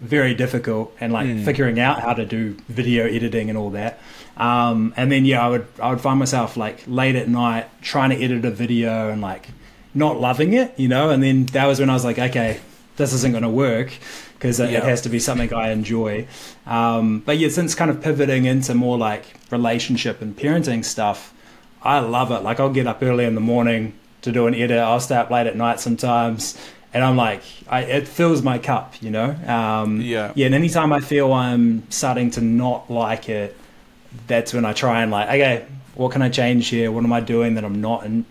very difficult and like Mm. figuring out how to do video editing and all that. Um, and then yeah, I would I would find myself like late at night trying to edit a video and like not loving it, you know. And then that was when I was like, okay, this isn't going to work because it, Yeah. it has to be something I enjoy. Um, but yeah, since kind of pivoting into more like relationship and parenting stuff, I love it. Like I'll get up early in the morning to do an edit. I'll stay up late at night sometimes, and I'm like, I, it fills my cup, you know. Um, Yeah. yeah. And anytime I feel I'm starting to not like it, that's when I try and like, okay, what can I change here? What am I doing that I'm not in,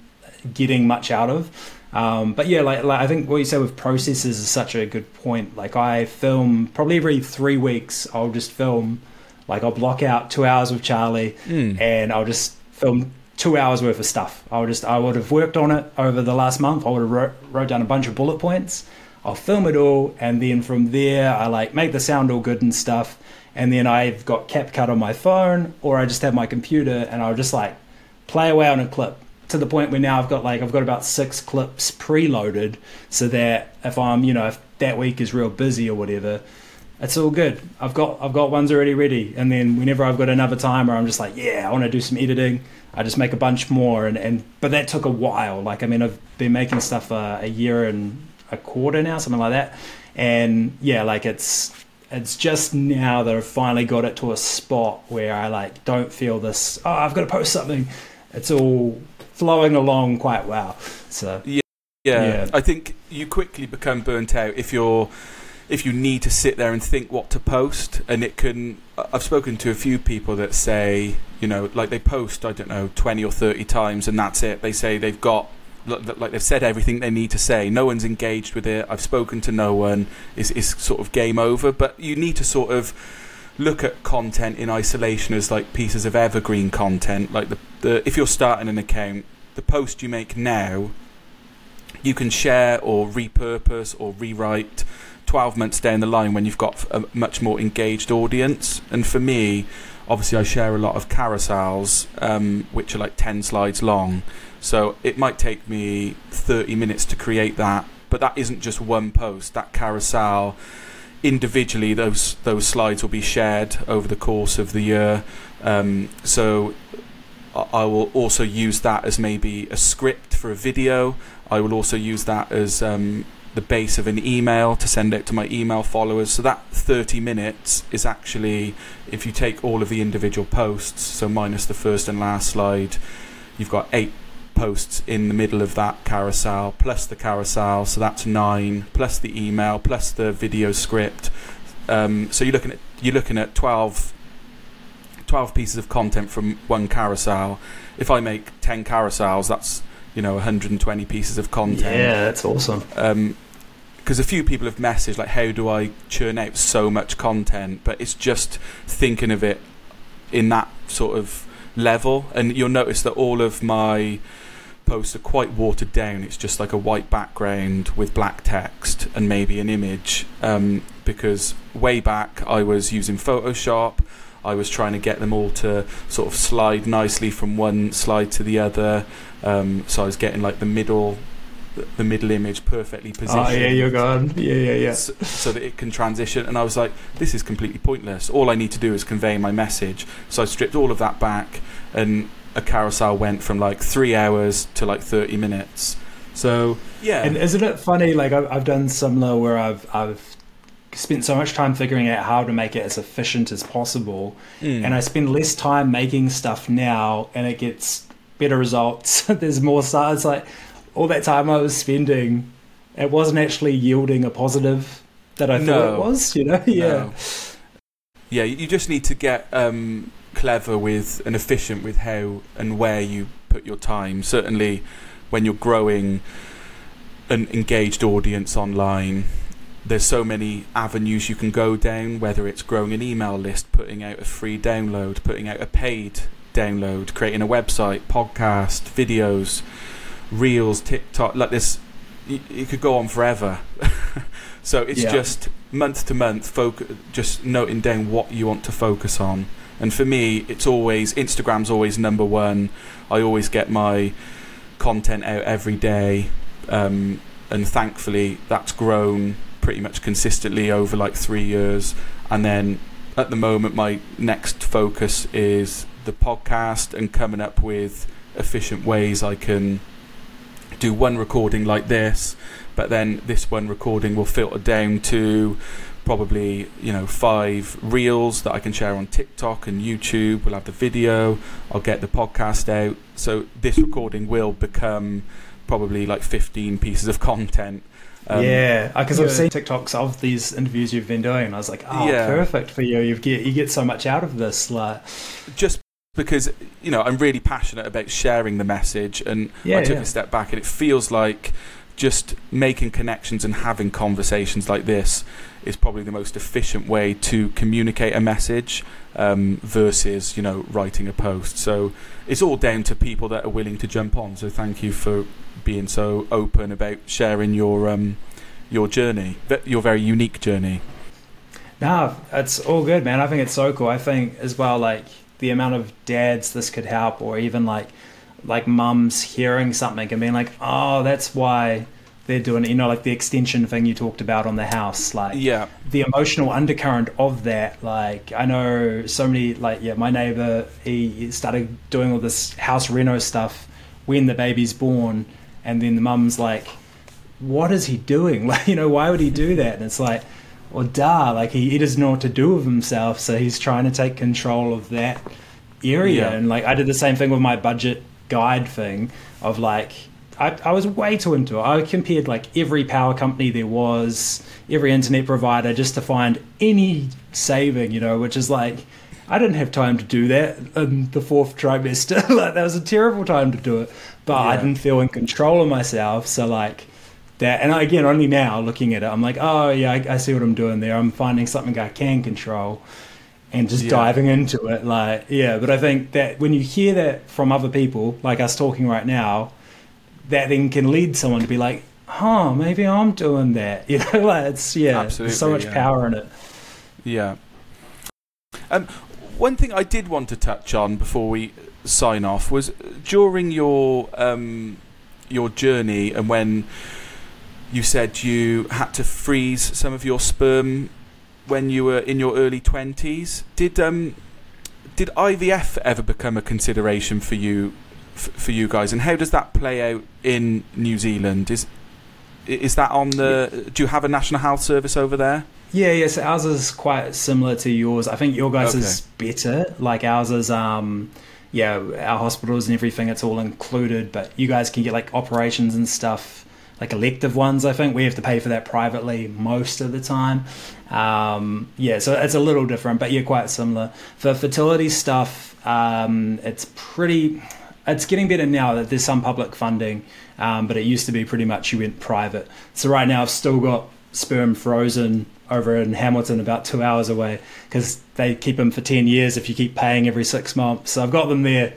getting much out of? Um, but yeah, like, like I think what you said with processes is such a good point. Like I film probably every three weeks. I'll just film, like I'll block out two hours with Charlie, Mm. and I'll just film two hours worth of stuff. I'll just I would have worked on it over the last month. I would have wrote, wrote down a bunch of bullet points. I'll film it all, and then from there I like make the sound all good and stuff. And then I've got CapCut on my phone, or I just have my computer, and I'll just like play away on a clip to the point where now I've got like I've got about six clips preloaded, so that if I'm you know if that week is real busy or whatever, it's all good. I've got I've got ones already ready, and then whenever I've got another time where I'm just like, yeah, I want to do some editing, I just make a bunch more, and, and but that took a while. Like I mean, I've been making stuff uh, a year and a quarter now, something like that, and yeah, like it's it's just now that I've finally got it to a spot where I like don't feel this. Oh, I've got to post something. It's all flowing along quite well. So Yeah, Yeah. I think you quickly become burnt out if you're if you need to sit there and think what to post, and it can. I've spoken to a few people that say, you know, like they post, I don't know, twenty or thirty times, and that's it. They say they've got. Like they've said everything they need to say. No one's engaged with it. I've spoken to no one. It's, it's sort of game over. But you need to sort of look at content in isolation as like pieces of evergreen content. Like the, the if you're starting an account, the post you make now you can share or repurpose or rewrite 12 months down the line when you've got a much more engaged audience. And for me, obviously, I share a lot of carousels, um, which are like 10 slides long. So it might take me 30 minutes to create that, but that isn't just one post. That carousel, individually, those those slides will be shared over the course of the year. Um, so I will also use that as maybe a script for a video. I will also use that as um, the base of an email to send out to my email followers. So that 30 minutes is actually, if you take all of the individual posts, so minus the first and last slide, you've got eight posts in the middle of that carousel, plus the carousel, so that's nine, plus the email, plus the video script. Um, so you're looking at you're looking at 12 12 pieces of content from one carousel. If I make 10 carousels, that's you know 120 pieces of content. yeah, that's awesome. Because a few people have messaged like, "How do I churn out so much content?" But it's just thinking of it in that sort of level, and you'll notice that all of my posts are quite watered down. It's just like a white background with black text and maybe an image. Um, because way back I was using Photoshop. I was trying to get them all to sort of slide nicely from one slide to the other. Um, so I was getting like the middle, the middle image perfectly positioned Oh yeah, you're gone. Yeah, yeah, yeah. so, so that it can transition. And I was like, this is completely pointless. All I need to do is convey my message. So I stripped all of that back, and a carousel went from like three hours to like 30 minutes. So, yeah. And isn't it funny? Like I've, I've done similar where I've I've spent so much time figuring out how to make it as efficient as possible, Mm. and I spend less time making stuff now, and it gets better results. [laughs] There's more stuff. It's like all that time I was spending, it wasn't actually yielding a positive that I thought it was. You know? [laughs] Yeah. No. Yeah, you just need to get um, clever with and efficient with how and where you put your time. Certainly, when you're growing an engaged audience online, there's so many avenues you can go down. Whether it's growing an email list, putting out a free download, putting out a paid download, creating a website, podcast, videos, reels, TikTok, like this. You, you could go on forever. [laughs] so it's Yeah. just month to month, foc- just noting down what you want to focus on, And for me, it's always Instagram's always number one. I always get my content out every day, um, and thankfully that's grown pretty much consistently over like three years. And then at the moment, my next focus is the podcast and coming up with efficient ways I can do one recording like this, but then this one recording will filter down to probably you know five reels that I can share on TikTok and YouTube. We'll have the video. I'll get the podcast out. So this recording will become probably like 15 pieces of content. Um, yeah, because I've seen TikToks of these interviews you've been doing, and I was like, "Oh, yeah. perfect for you! You get you get so much out of this." Like, just because you know I'm really passionate about sharing the message, and yeah, I took yeah. a step back, and it feels like just making connections and having conversations like this is probably the most efficient way to communicate a message um, versus you know writing a post. So it's all down to people that are willing to jump on. So thank you for being so open about sharing your um, your journey, your very unique journey. No, it's all good, man. I think it's so cool. I think as well, like the amount of dads this could help, or even like like mums hearing something and being like, oh, that's why they're doing. You know, like the extension thing you talked about on the house, like yeah, the emotional undercurrent of that. Like I know so many, like yeah, my neighbor he started doing all this house reno stuff when the baby's born, and then the mum's like, what is he doing? [laughs] Like you know, why would he do that? And it's like or duh, like he, he doesn't know what to do with himself, so he's trying to take control of that area. Yeah. And like I did the same thing with my budget guide thing of like I, I was way too into it. I compared like every power company there was, every internet provider, just to find any saving, you know, which is like I didn't have time to do that in the fourth trimester. [laughs] like that was a terrible time to do it, but yeah. I didn't feel in control of myself. So like that and again only now looking at it i'm like oh yeah I, I, see what i'm doing there i'm finding something i can control and just yeah. diving into it like yeah but i think that when you hear that from other people like us talking right now that then can lead someone to be like huh maybe i'm doing that [laughs] you know like it's yeah Absolutely, there's so much yeah. power in it yeah um one thing i did want to touch on before we sign off was during your um your journey and when you said you had to freeze some of your sperm when you were in your early twenties. Did um, did IVF ever become a consideration for you f- for you guys, and how does that play out in New Zealand? Is is that on the? Do you have a national health service over there? Yeah, yes. Ours is quite similar to yours. I think your guys okay. is better. Like ours is, um, yeah, our hospitals and everything. It's all included, but you guys can get like operations and stuff like elective ones. I think we have to pay for that privately most of the time. Um, yeah, so it's a little different, but yeah, quite similar. For fertility stuff, um, it's pretty. It's getting better now that there's some public funding, um, but it used to be pretty much you went private. So right now I've still got sperm frozen over in Hamilton, about two hours away, because they keep them for ten years if you keep paying every six months. So I've got them there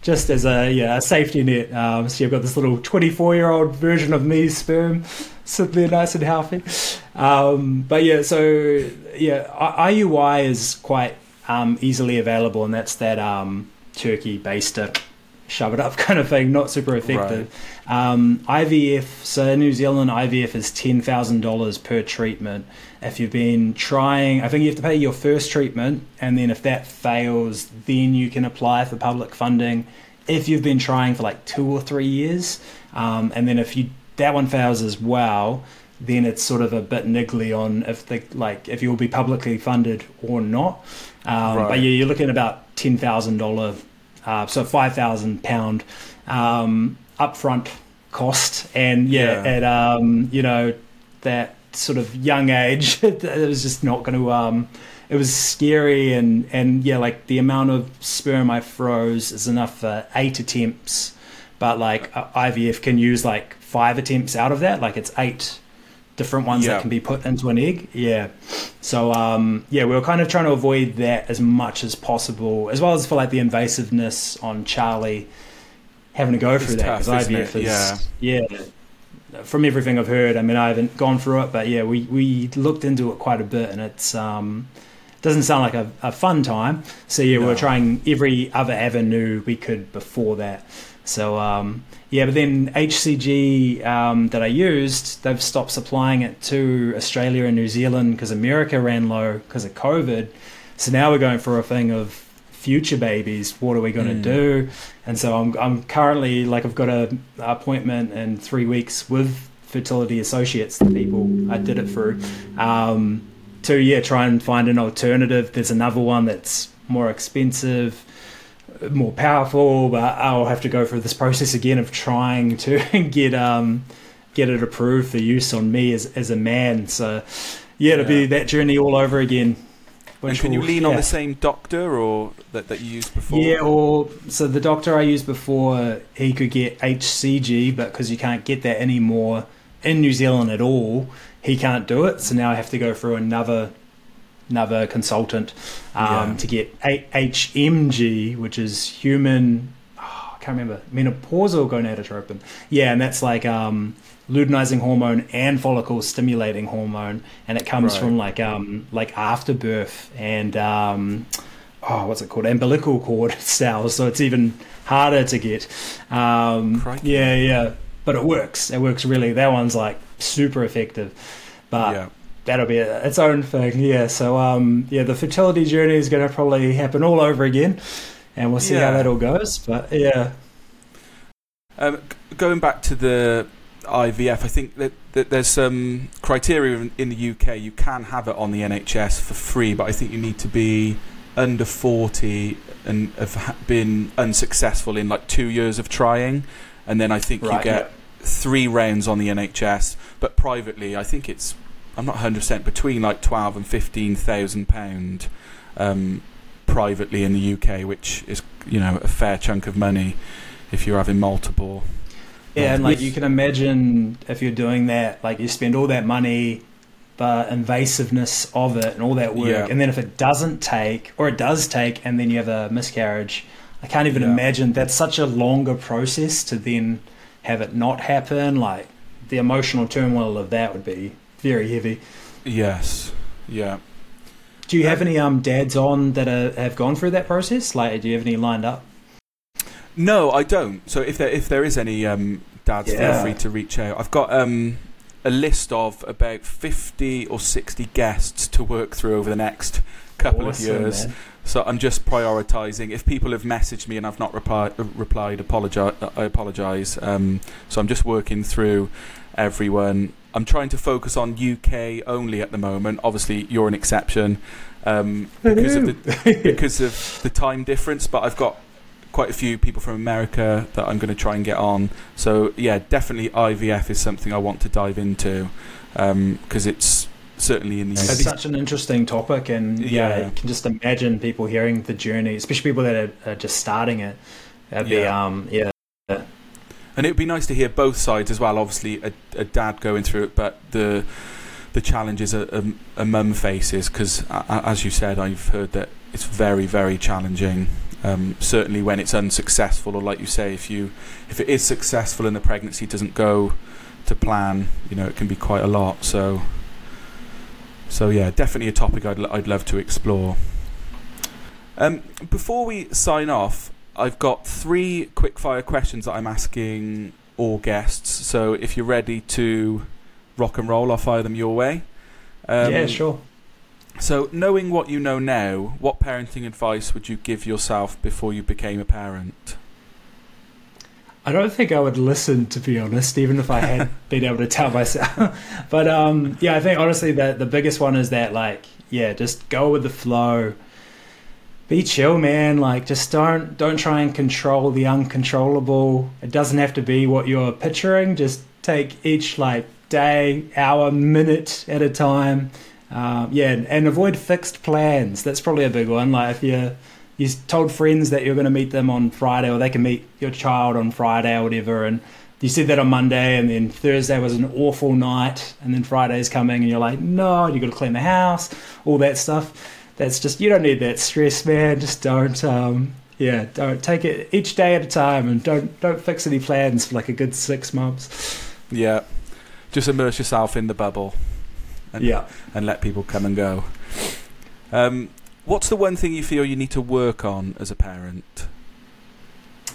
just as a yeah a safety net. Um, so you've got this little 24 year old version of me sperm sitting there nice and healthy. Um, but yeah, so yeah, IUI is quite um, easily available, and that's that um, turkey baster shove it up [laughs] kind of thing, not super effective. Right. Um, IVF, so in New Zealand, IVF is $10,000 per treatment. If you've been trying, I think you have to pay your first treatment, and then if that fails, then you can apply for public funding. If you've been trying for like two or three years, um, and then if you that one fails as well, then it's sort of a bit niggly on if the like if you'll be publicly funded or not. Um, right. But yeah, you're looking at about ten thousand dollar uh, so five thousand pound um, upfront cost, and yeah, yeah. at um, you know that sort of young age, [laughs] it was just not going to. Um, it was scary, and and yeah, like the amount of sperm I froze is enough for eight attempts, but like IVF can use like five attempts out of that. Like it's eight different ones yeah. that can be put into an egg. Yeah. So um, yeah, we were kind of trying to avoid that as much as possible, as well as for like the invasiveness on Charlie having to go it's through that because IVF is yeah. yeah. From everything I've heard, I mean, I haven't gone through it, but yeah, we, we looked into it quite a bit, and it's um, doesn't sound like a, a fun time. So yeah, no. we are trying every other avenue we could before that. So um, yeah, but then HCG um, that I used, they've stopped supplying it to Australia and New Zealand because America ran low because of COVID. So now we're going for a thing of future babies. What are we going to mm. do? And so I'm I'm currently like I've got a appointment in three weeks with Fertility Associates, the people I did it through, um, to yeah try and find an alternative. There's another one that's more expensive more powerful, but I'll have to go through this process again of trying to [laughs] get um, get it approved for use on me as as a man. So yeah, it'll yeah. be that journey all over again. And can you lean yeah. on the same doctor or that, that you used before? Yeah, or so the doctor I used before, he could get HCG, but because you can't get that anymore in New Zealand at all, he can't do it. So now I have to go through another another consultant um, yeah. to get a- HMG, which is human. Oh, I can't remember menopausal gonadotropin. Yeah, and that's like um, luteinizing hormone and follicle stimulating hormone, and it comes right. from like um, like afterbirth and um, oh, what's it called, umbilical cord [laughs] cells. So it's even harder to get. Um, yeah, yeah, but it works. It works really. That one's like super effective. But yeah that'll be its own thing. Yeah. So um, yeah, the fertility journey is going to probably happen all over again, and we'll see yeah. how that all goes. But yeah. Um, going back to the IVF, I think that, that there's some criteria in the UK. You can have it on the NHS for free, but I think you need to be under 40 and have been unsuccessful in like two years of trying. And then I think right, you get yeah. three rounds on the NHS, but privately, I think it's I'm not 100 percent between like 12 and 15 thousand pound um, privately in the UK, which is you know a fair chunk of money if you're having multiple. Yeah, and like you can imagine if you're doing that, like you spend all that money, the invasiveness of it and all that work, yeah. and then if it doesn't take, or it does take, and then you have a miscarriage, I can't even yeah. imagine that's such a longer process to then have it not happen. Like the emotional turmoil of that would be very heavy. Yes. Yeah. Do you have any um dads on that are, have gone through that process? Like, do you have any lined up? No, I don't. So if there if there is any um, dads, yeah. feel free to reach out. I've got um, a list of about fifty or sixty guests to work through over the next couple awesome, of years. Man. So I'm just prioritising. If people have messaged me and I've not replied, replied apologize, I apologise. Um, so I'm just working through everyone. I'm trying to focus on UK only at the moment. Obviously, you're an exception um, because of the [laughs] [laughs] because of the time difference. But I've got quite a few people from America that I'm going to try and get on. So yeah, definitely IVF is something I want to dive into because um, it's certainly in the. It's such an interesting topic, and yeah, yeah, you can just imagine people hearing the journey, especially people that are, are just starting it. That'd yeah. be um, yeah and it would be nice to hear both sides as well. Obviously, a, a dad going through it, but the the challenges a, a, a mum faces because, as you said, I've heard that it's very, very challenging. Um, certainly, when it's unsuccessful, or like you say, if you if it is successful and the pregnancy doesn't go to plan, you know, it can be quite a lot. So, so yeah, definitely a topic I'd I'd love to explore. Um, before we sign off, I've got three quickfire questions that I'm asking all guests. So if you're ready to rock and roll, I'll fire them your way. Um, yeah, sure. So, knowing what you know now, what parenting advice would you give yourself before you became a parent? I don't think I would listen, to be honest, even if I had [laughs] been able to tell myself. [laughs] but um, yeah, I think honestly that the biggest one is that like, yeah, just go with the flow be chill, man. Like, just don't don't try and control the uncontrollable. It doesn't have to be what you're picturing. Just take each like day, hour, minute at a time. Um, yeah, and avoid fixed plans. That's probably a big one. Like if you you told friends that you're going to meet them on Friday, or they can meet your child on Friday or whatever, and you said that on Monday, and then Thursday was an awful night, and then Friday's coming, and you're like, no, you got to clean the house, all that stuff that's just you don't need that stress, man. Just don't. Um, yeah, don't take it each day at a time, and don't don't fix any plans for like a good six months. Yeah, just immerse yourself in the bubble. And, yeah, and let people come and go. Um, what's the one thing you feel you need to work on as a parent?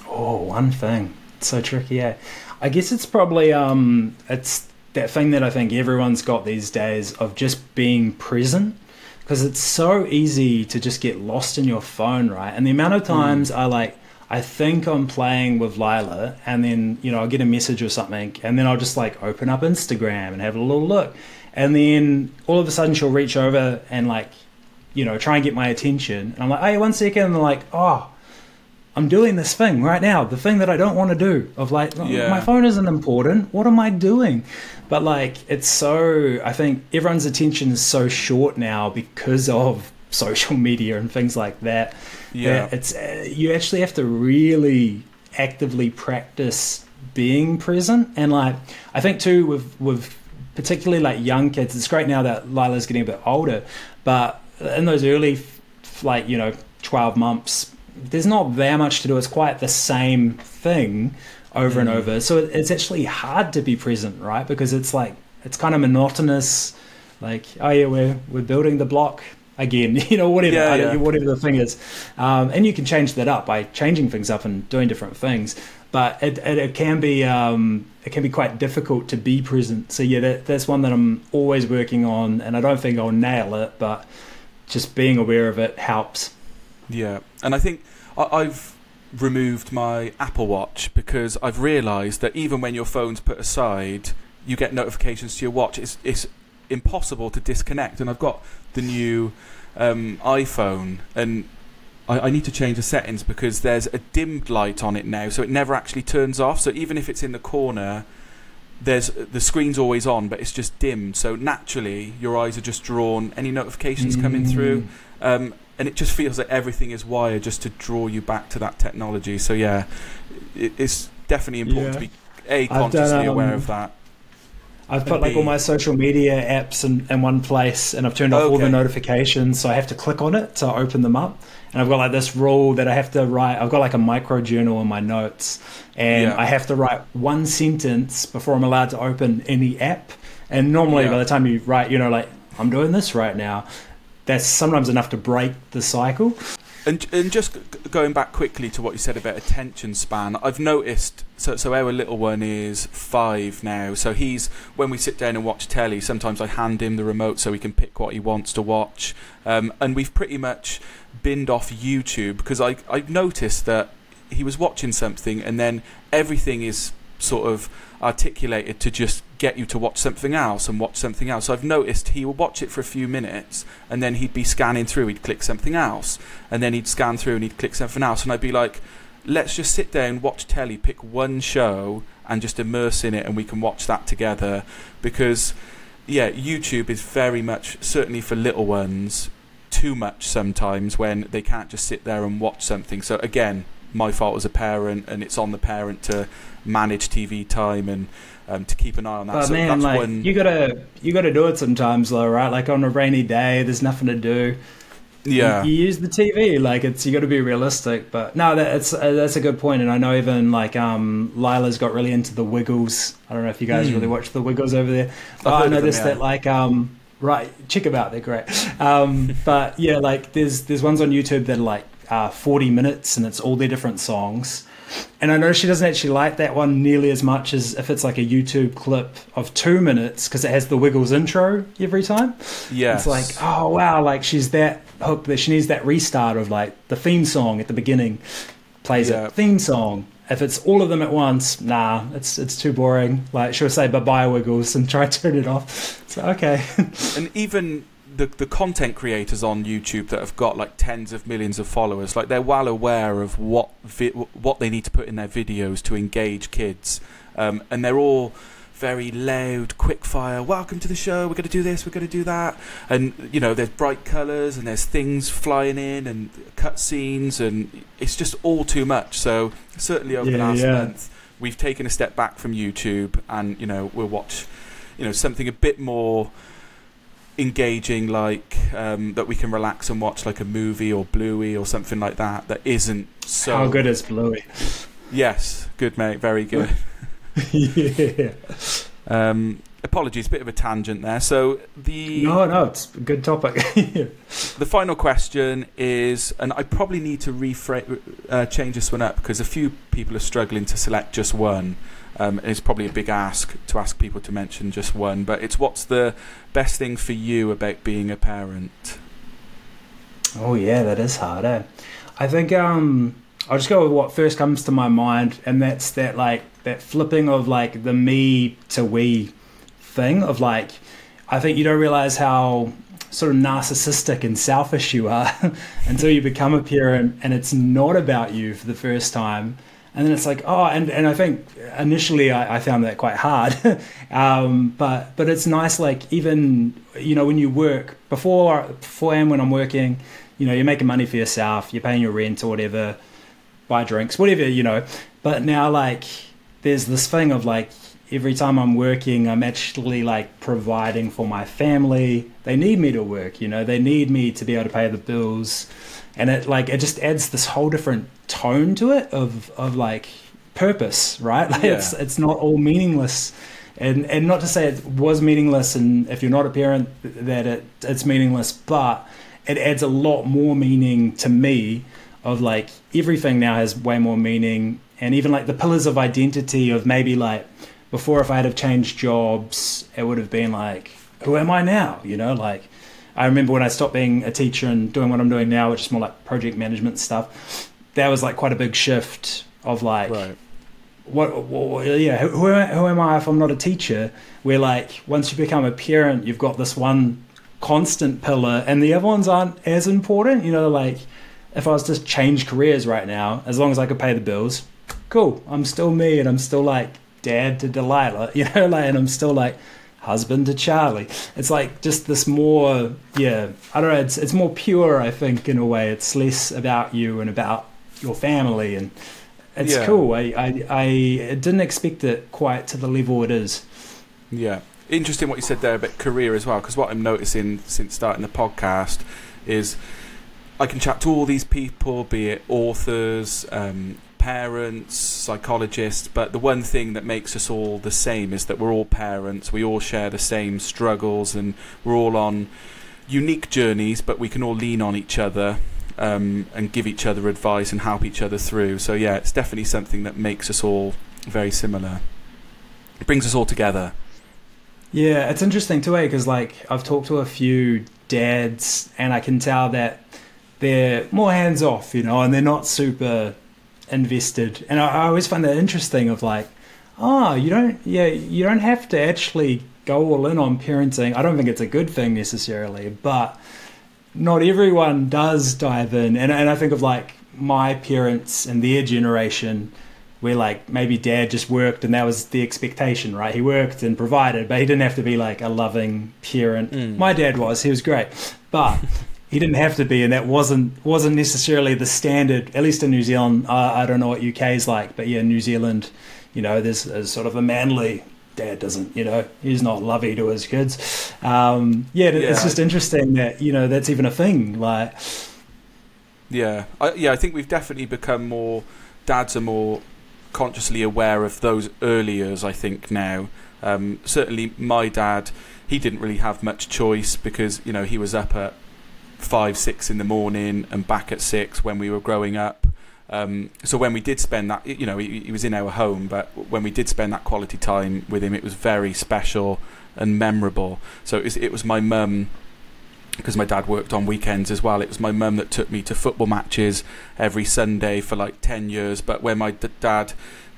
Oh, one thing. It's so tricky, yeah. I guess it's probably um, it's that thing that I think everyone's got these days of just being present because it's so easy to just get lost in your phone, right? And the amount of times mm. I like I think I'm playing with Lila, and then you know I'll get a message or something, and then I'll just like open up Instagram and have a little look, and then all of a sudden she'll reach over and like, you know, try and get my attention, and I'm like, hey, one second, and they're like, oh, I'm doing this thing right now, the thing that I don't want to do. Of like, yeah. my phone isn't important. What am I doing? But like, it's so. I think everyone's attention is so short now because of [laughs] social media and things like that. Yeah, it's uh, you actually have to really actively practice being present, and like, I think too with with particularly like young kids. It's great now that Lila's getting a bit older, but in those early, like you know, twelve months there's not that much to do. It's quite the same thing over mm. and over. So it's actually hard to be present, right? Because it's like it's kind of monotonous. Like, oh yeah, we're we're building the block again, [laughs] you know, whatever, yeah, yeah. whatever the thing is, um, and you can change that up by changing things up and doing different things. But it, it, it can be um, it can be quite difficult to be present. So yeah, that, that's one that I'm always working on, and I don't think I'll nail it, but just being aware of it helps. Yeah, and I think I've removed my Apple Watch because I've realised that even when your phone's put aside, you get notifications to your watch. It's it's impossible to disconnect, and I've got the new um, iPhone, and I, I, need to change the settings because there's a dimmed light on it now, so it never actually turns off. So even if it's in the corner, there's the screen's always on, but it's just dimmed. So naturally, your eyes are just drawn. Any notifications mm. coming through, mm. um, and it just feels like everything is wired just to draw you back to that technology. So yeah, it, it's definitely important yeah. to be a consciously done, um, aware of that. I've put like all my social media apps in, in one place and I've turned off okay. all the notifications so I have to click on it to open them up. And I've got like this rule that I have to write. I've got like a micro journal in my notes and yeah. I have to write one sentence before I'm allowed to open any app. And normally yeah. by the time you write, you know, like I'm doing this right now, that's sometimes enough to break the cycle. And, and just going back quickly to what you said about attention span, I've noticed. So, so our little one is five now. So he's when we sit down and watch telly. Sometimes I hand him the remote so he can pick what he wants to watch. Um, and we've pretty much binned off YouTube because I I noticed that he was watching something and then everything is sort of articulated to just get you to watch something else and watch something else. So I've noticed he would watch it for a few minutes and then he'd be scanning through, he'd click something else, and then he'd scan through and he'd click something else, and I'd be like, let's just sit down, watch telly, pick one show, and just immerse in it, and we can watch that together. Because, yeah, YouTube is very much, certainly for little ones, too much sometimes when they can't just sit there and watch something. So, again, my fault as a parent, and it's on the parent to manage TV time and um, to keep an eye on that. But so man, like when... you gotta you gotta do it sometimes, though, right? Like on a rainy day, there's nothing to do. Yeah, you, you use the TV. Like it's you got to be realistic. But no, that's uh, that's a good point. And I know even like um, Lila's got really into the Wiggles. I don't know if you guys mm. really watch the Wiggles over there. But I noticed them, yeah. that like um, right, check them out. They're great. Um, [laughs] but yeah, like there's there's ones on YouTube that are like uh, 40 minutes and it's all their different songs. And I know she doesn't actually like that one nearly as much as if it's like a YouTube clip of two minutes because it has the Wiggles intro every time. Yeah, it's like oh wow, like she's that hooked that she needs that restart of like the theme song at the beginning plays yeah. a theme song. If it's all of them at once, nah, it's it's too boring. Like she'll say bye bye Wiggles and try to turn it off. So okay. and even the the content creators on YouTube that have got like tens of millions of followers, like they're well aware of what vi- what they need to put in their videos to engage kids, um, and they're all very loud, quick fire. Welcome to the show. We're going to do this. We're going to do that, and you know, there's bright colours and there's things flying in and cut scenes, and it's just all too much. So certainly over yeah, the last yeah. month, we've taken a step back from YouTube, and you know, we'll watch, you know, something a bit more engaging like um, that we can relax and watch like a movie or Bluey or something like that that isn't so How good is Bluey? Yes, good mate, very good. yeah. [laughs] [laughs] Um, apologies, bit of a tangent there. So the No, no, it's a good topic. [laughs] the final question is, and I probably need to reframe, uh, change this one up because a few people are struggling to select just one. Um, it's probably a big ask to ask people to mention just one, but it's what's the best thing for you about being a parent? Oh yeah, that is hard. Eh? I think um, I'll just go with what first comes to my mind, and that's that like that flipping of like the me to we thing of like I think you don't realize how sort of narcissistic and selfish you are [laughs] until you become a parent and it's not about you for the first time. And then it's like, oh, and, and I think initially I, I found that quite hard. [laughs] um, but but it's nice, like even you know when you work before before and when I'm working, you know you're making money for yourself, you're paying your rent or whatever, buy drinks, whatever you know. But now like there's this thing of like every time I'm working, I'm actually like providing for my family. They need me to work, you know, they need me to be able to pay the bills. And it like it just adds this whole different tone to it of of like purpose, right? [laughs] Like yeah. it's it's not all meaningless. And and not to say it was meaningless and if you're not a parent that it it's meaningless, but it adds a lot more meaning to me of like everything now has way more meaning and even like the pillars of identity of maybe like before if I had have changed jobs, it would have been like, who am I now? You know, like I remember when I stopped being a teacher and doing what I'm doing now, which is more like project management stuff. That was like quite a big shift of like, right. what, what, yeah, who, who, who am I if I'm not a teacher? Where like once you become a parent, you've got this one constant pillar, and the other ones aren't as important. You know, like if I was to change careers right now, as long as I could pay the bills, cool. I'm still me, and I'm still like dad to Delilah, [laughs] you know, like, and I'm still like husband to Charlie. It's like just this more, yeah, I don't know, it's, it's more pure, I think, in a way. It's less about you and about your family, and it's yeah. cool. I, I, I didn't expect it quite to the level it is. Yeah. Interesting what you said there about career as well, because what I'm noticing since starting the podcast is I can chat to all these people, be it authors, um, parents, psychologists, but the one thing that makes us all the same is that we're all parents. We all share the same struggles, and we're all on unique journeys, but we can all lean on each other um, and give each other advice and help each other through. So, yeah, it's definitely something that makes us all very similar. It brings us all together. Yeah, it's interesting too, because like I've talked to a few dads, and I can tell that they're more hands off, you know, and they're not super invested. And I, I always find that interesting of like, oh, you don't, yeah, you don't have to actually go all in on parenting. I don't think it's a good thing necessarily, but not everyone does dive in. And, and I think of like my parents and their generation where like maybe dad just worked and that was the expectation, right? He worked and provided, but he didn't have to be like a loving parent. Mm. My dad was, he was great. But [laughs] he didn't have to be, and that wasn't wasn't necessarily the standard. At least in New Zealand, I, I don't know what UK is like, but yeah, New Zealand, you know, there's, there's sort of a manly dad doesn't, you know, he's not lovey to his kids. Um, yeah, yeah, it's just interesting that you know that's even a thing. Like, yeah, I, yeah, I think we've definitely become more dads are more consciously aware of those early years. I think now, um, certainly my dad, he didn't really have much choice because you know he was up at five, six in the morning and back at six when we were growing up. Um, so when we did spend that, you know, he, he, was in our home, but when we did spend that quality time with him, it was very special and memorable. So it was, it was my mum, because my dad worked on weekends as well. It was my mum that took me to football matches every Sunday for like ten years. But when my d- dad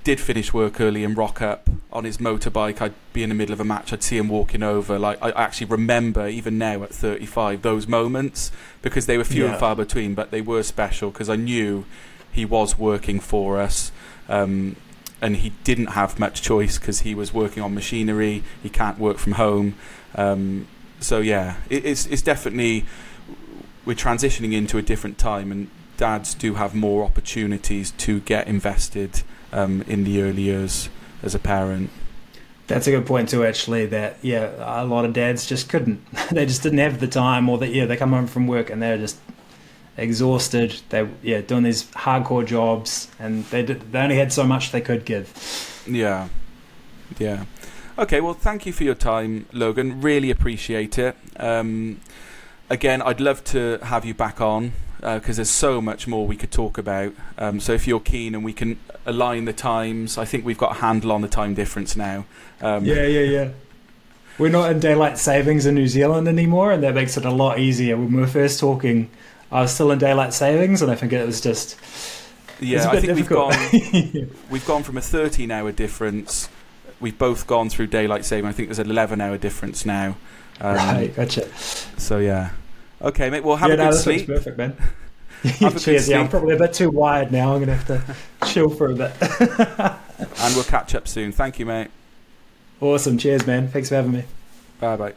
did finish work early and rock up on his motorbike, I'd be in the middle of a match. I'd see him walking over. Like I actually remember, even now at 35, those moments because they were few yeah. and far between, but they were special because I knew he was working for us. Um, and he didn't have much choice because he was working on machinery. He can't work from home. Um, so yeah, it, it's it's definitely we're transitioning into a different time, and dads do have more opportunities to get invested um, in the early years as a parent. That's a good point too. Actually, that yeah, a lot of dads just couldn't. [laughs] they just didn't have the time, or that yeah, they come home from work and they're just exhausted. They yeah, doing these hardcore jobs, and they did, they only had so much they could give. Yeah, yeah. Okay, well, thank you for your time, Logan. Really appreciate it. Um, again, I'd love to have you back on because uh, there's so much more we could talk about. Um, so if you're keen and we can align the times, I think we've got a handle on the time difference now. Um, yeah, yeah, yeah. We're not in daylight savings in New Zealand anymore, and that makes it a lot easier. When we were first talking, I was still in daylight savings, and I think it was just yeah. I think difficult. we've gone [laughs] we've gone from a 13 hour difference. We've both gone through daylight saving. I think there's an 11 hour difference now. Um, right, gotcha. So yeah, okay, mate. Well, have yeah, a good no, sleep. Perfect, man. [laughs] [laughs] Cheers. Yeah, I'm probably a bit too wired now. I'm gonna have to [laughs] chill for a bit. and we'll catch up soon. Thank you, mate. Awesome. Cheers, man. Thanks for having me. Bye bye.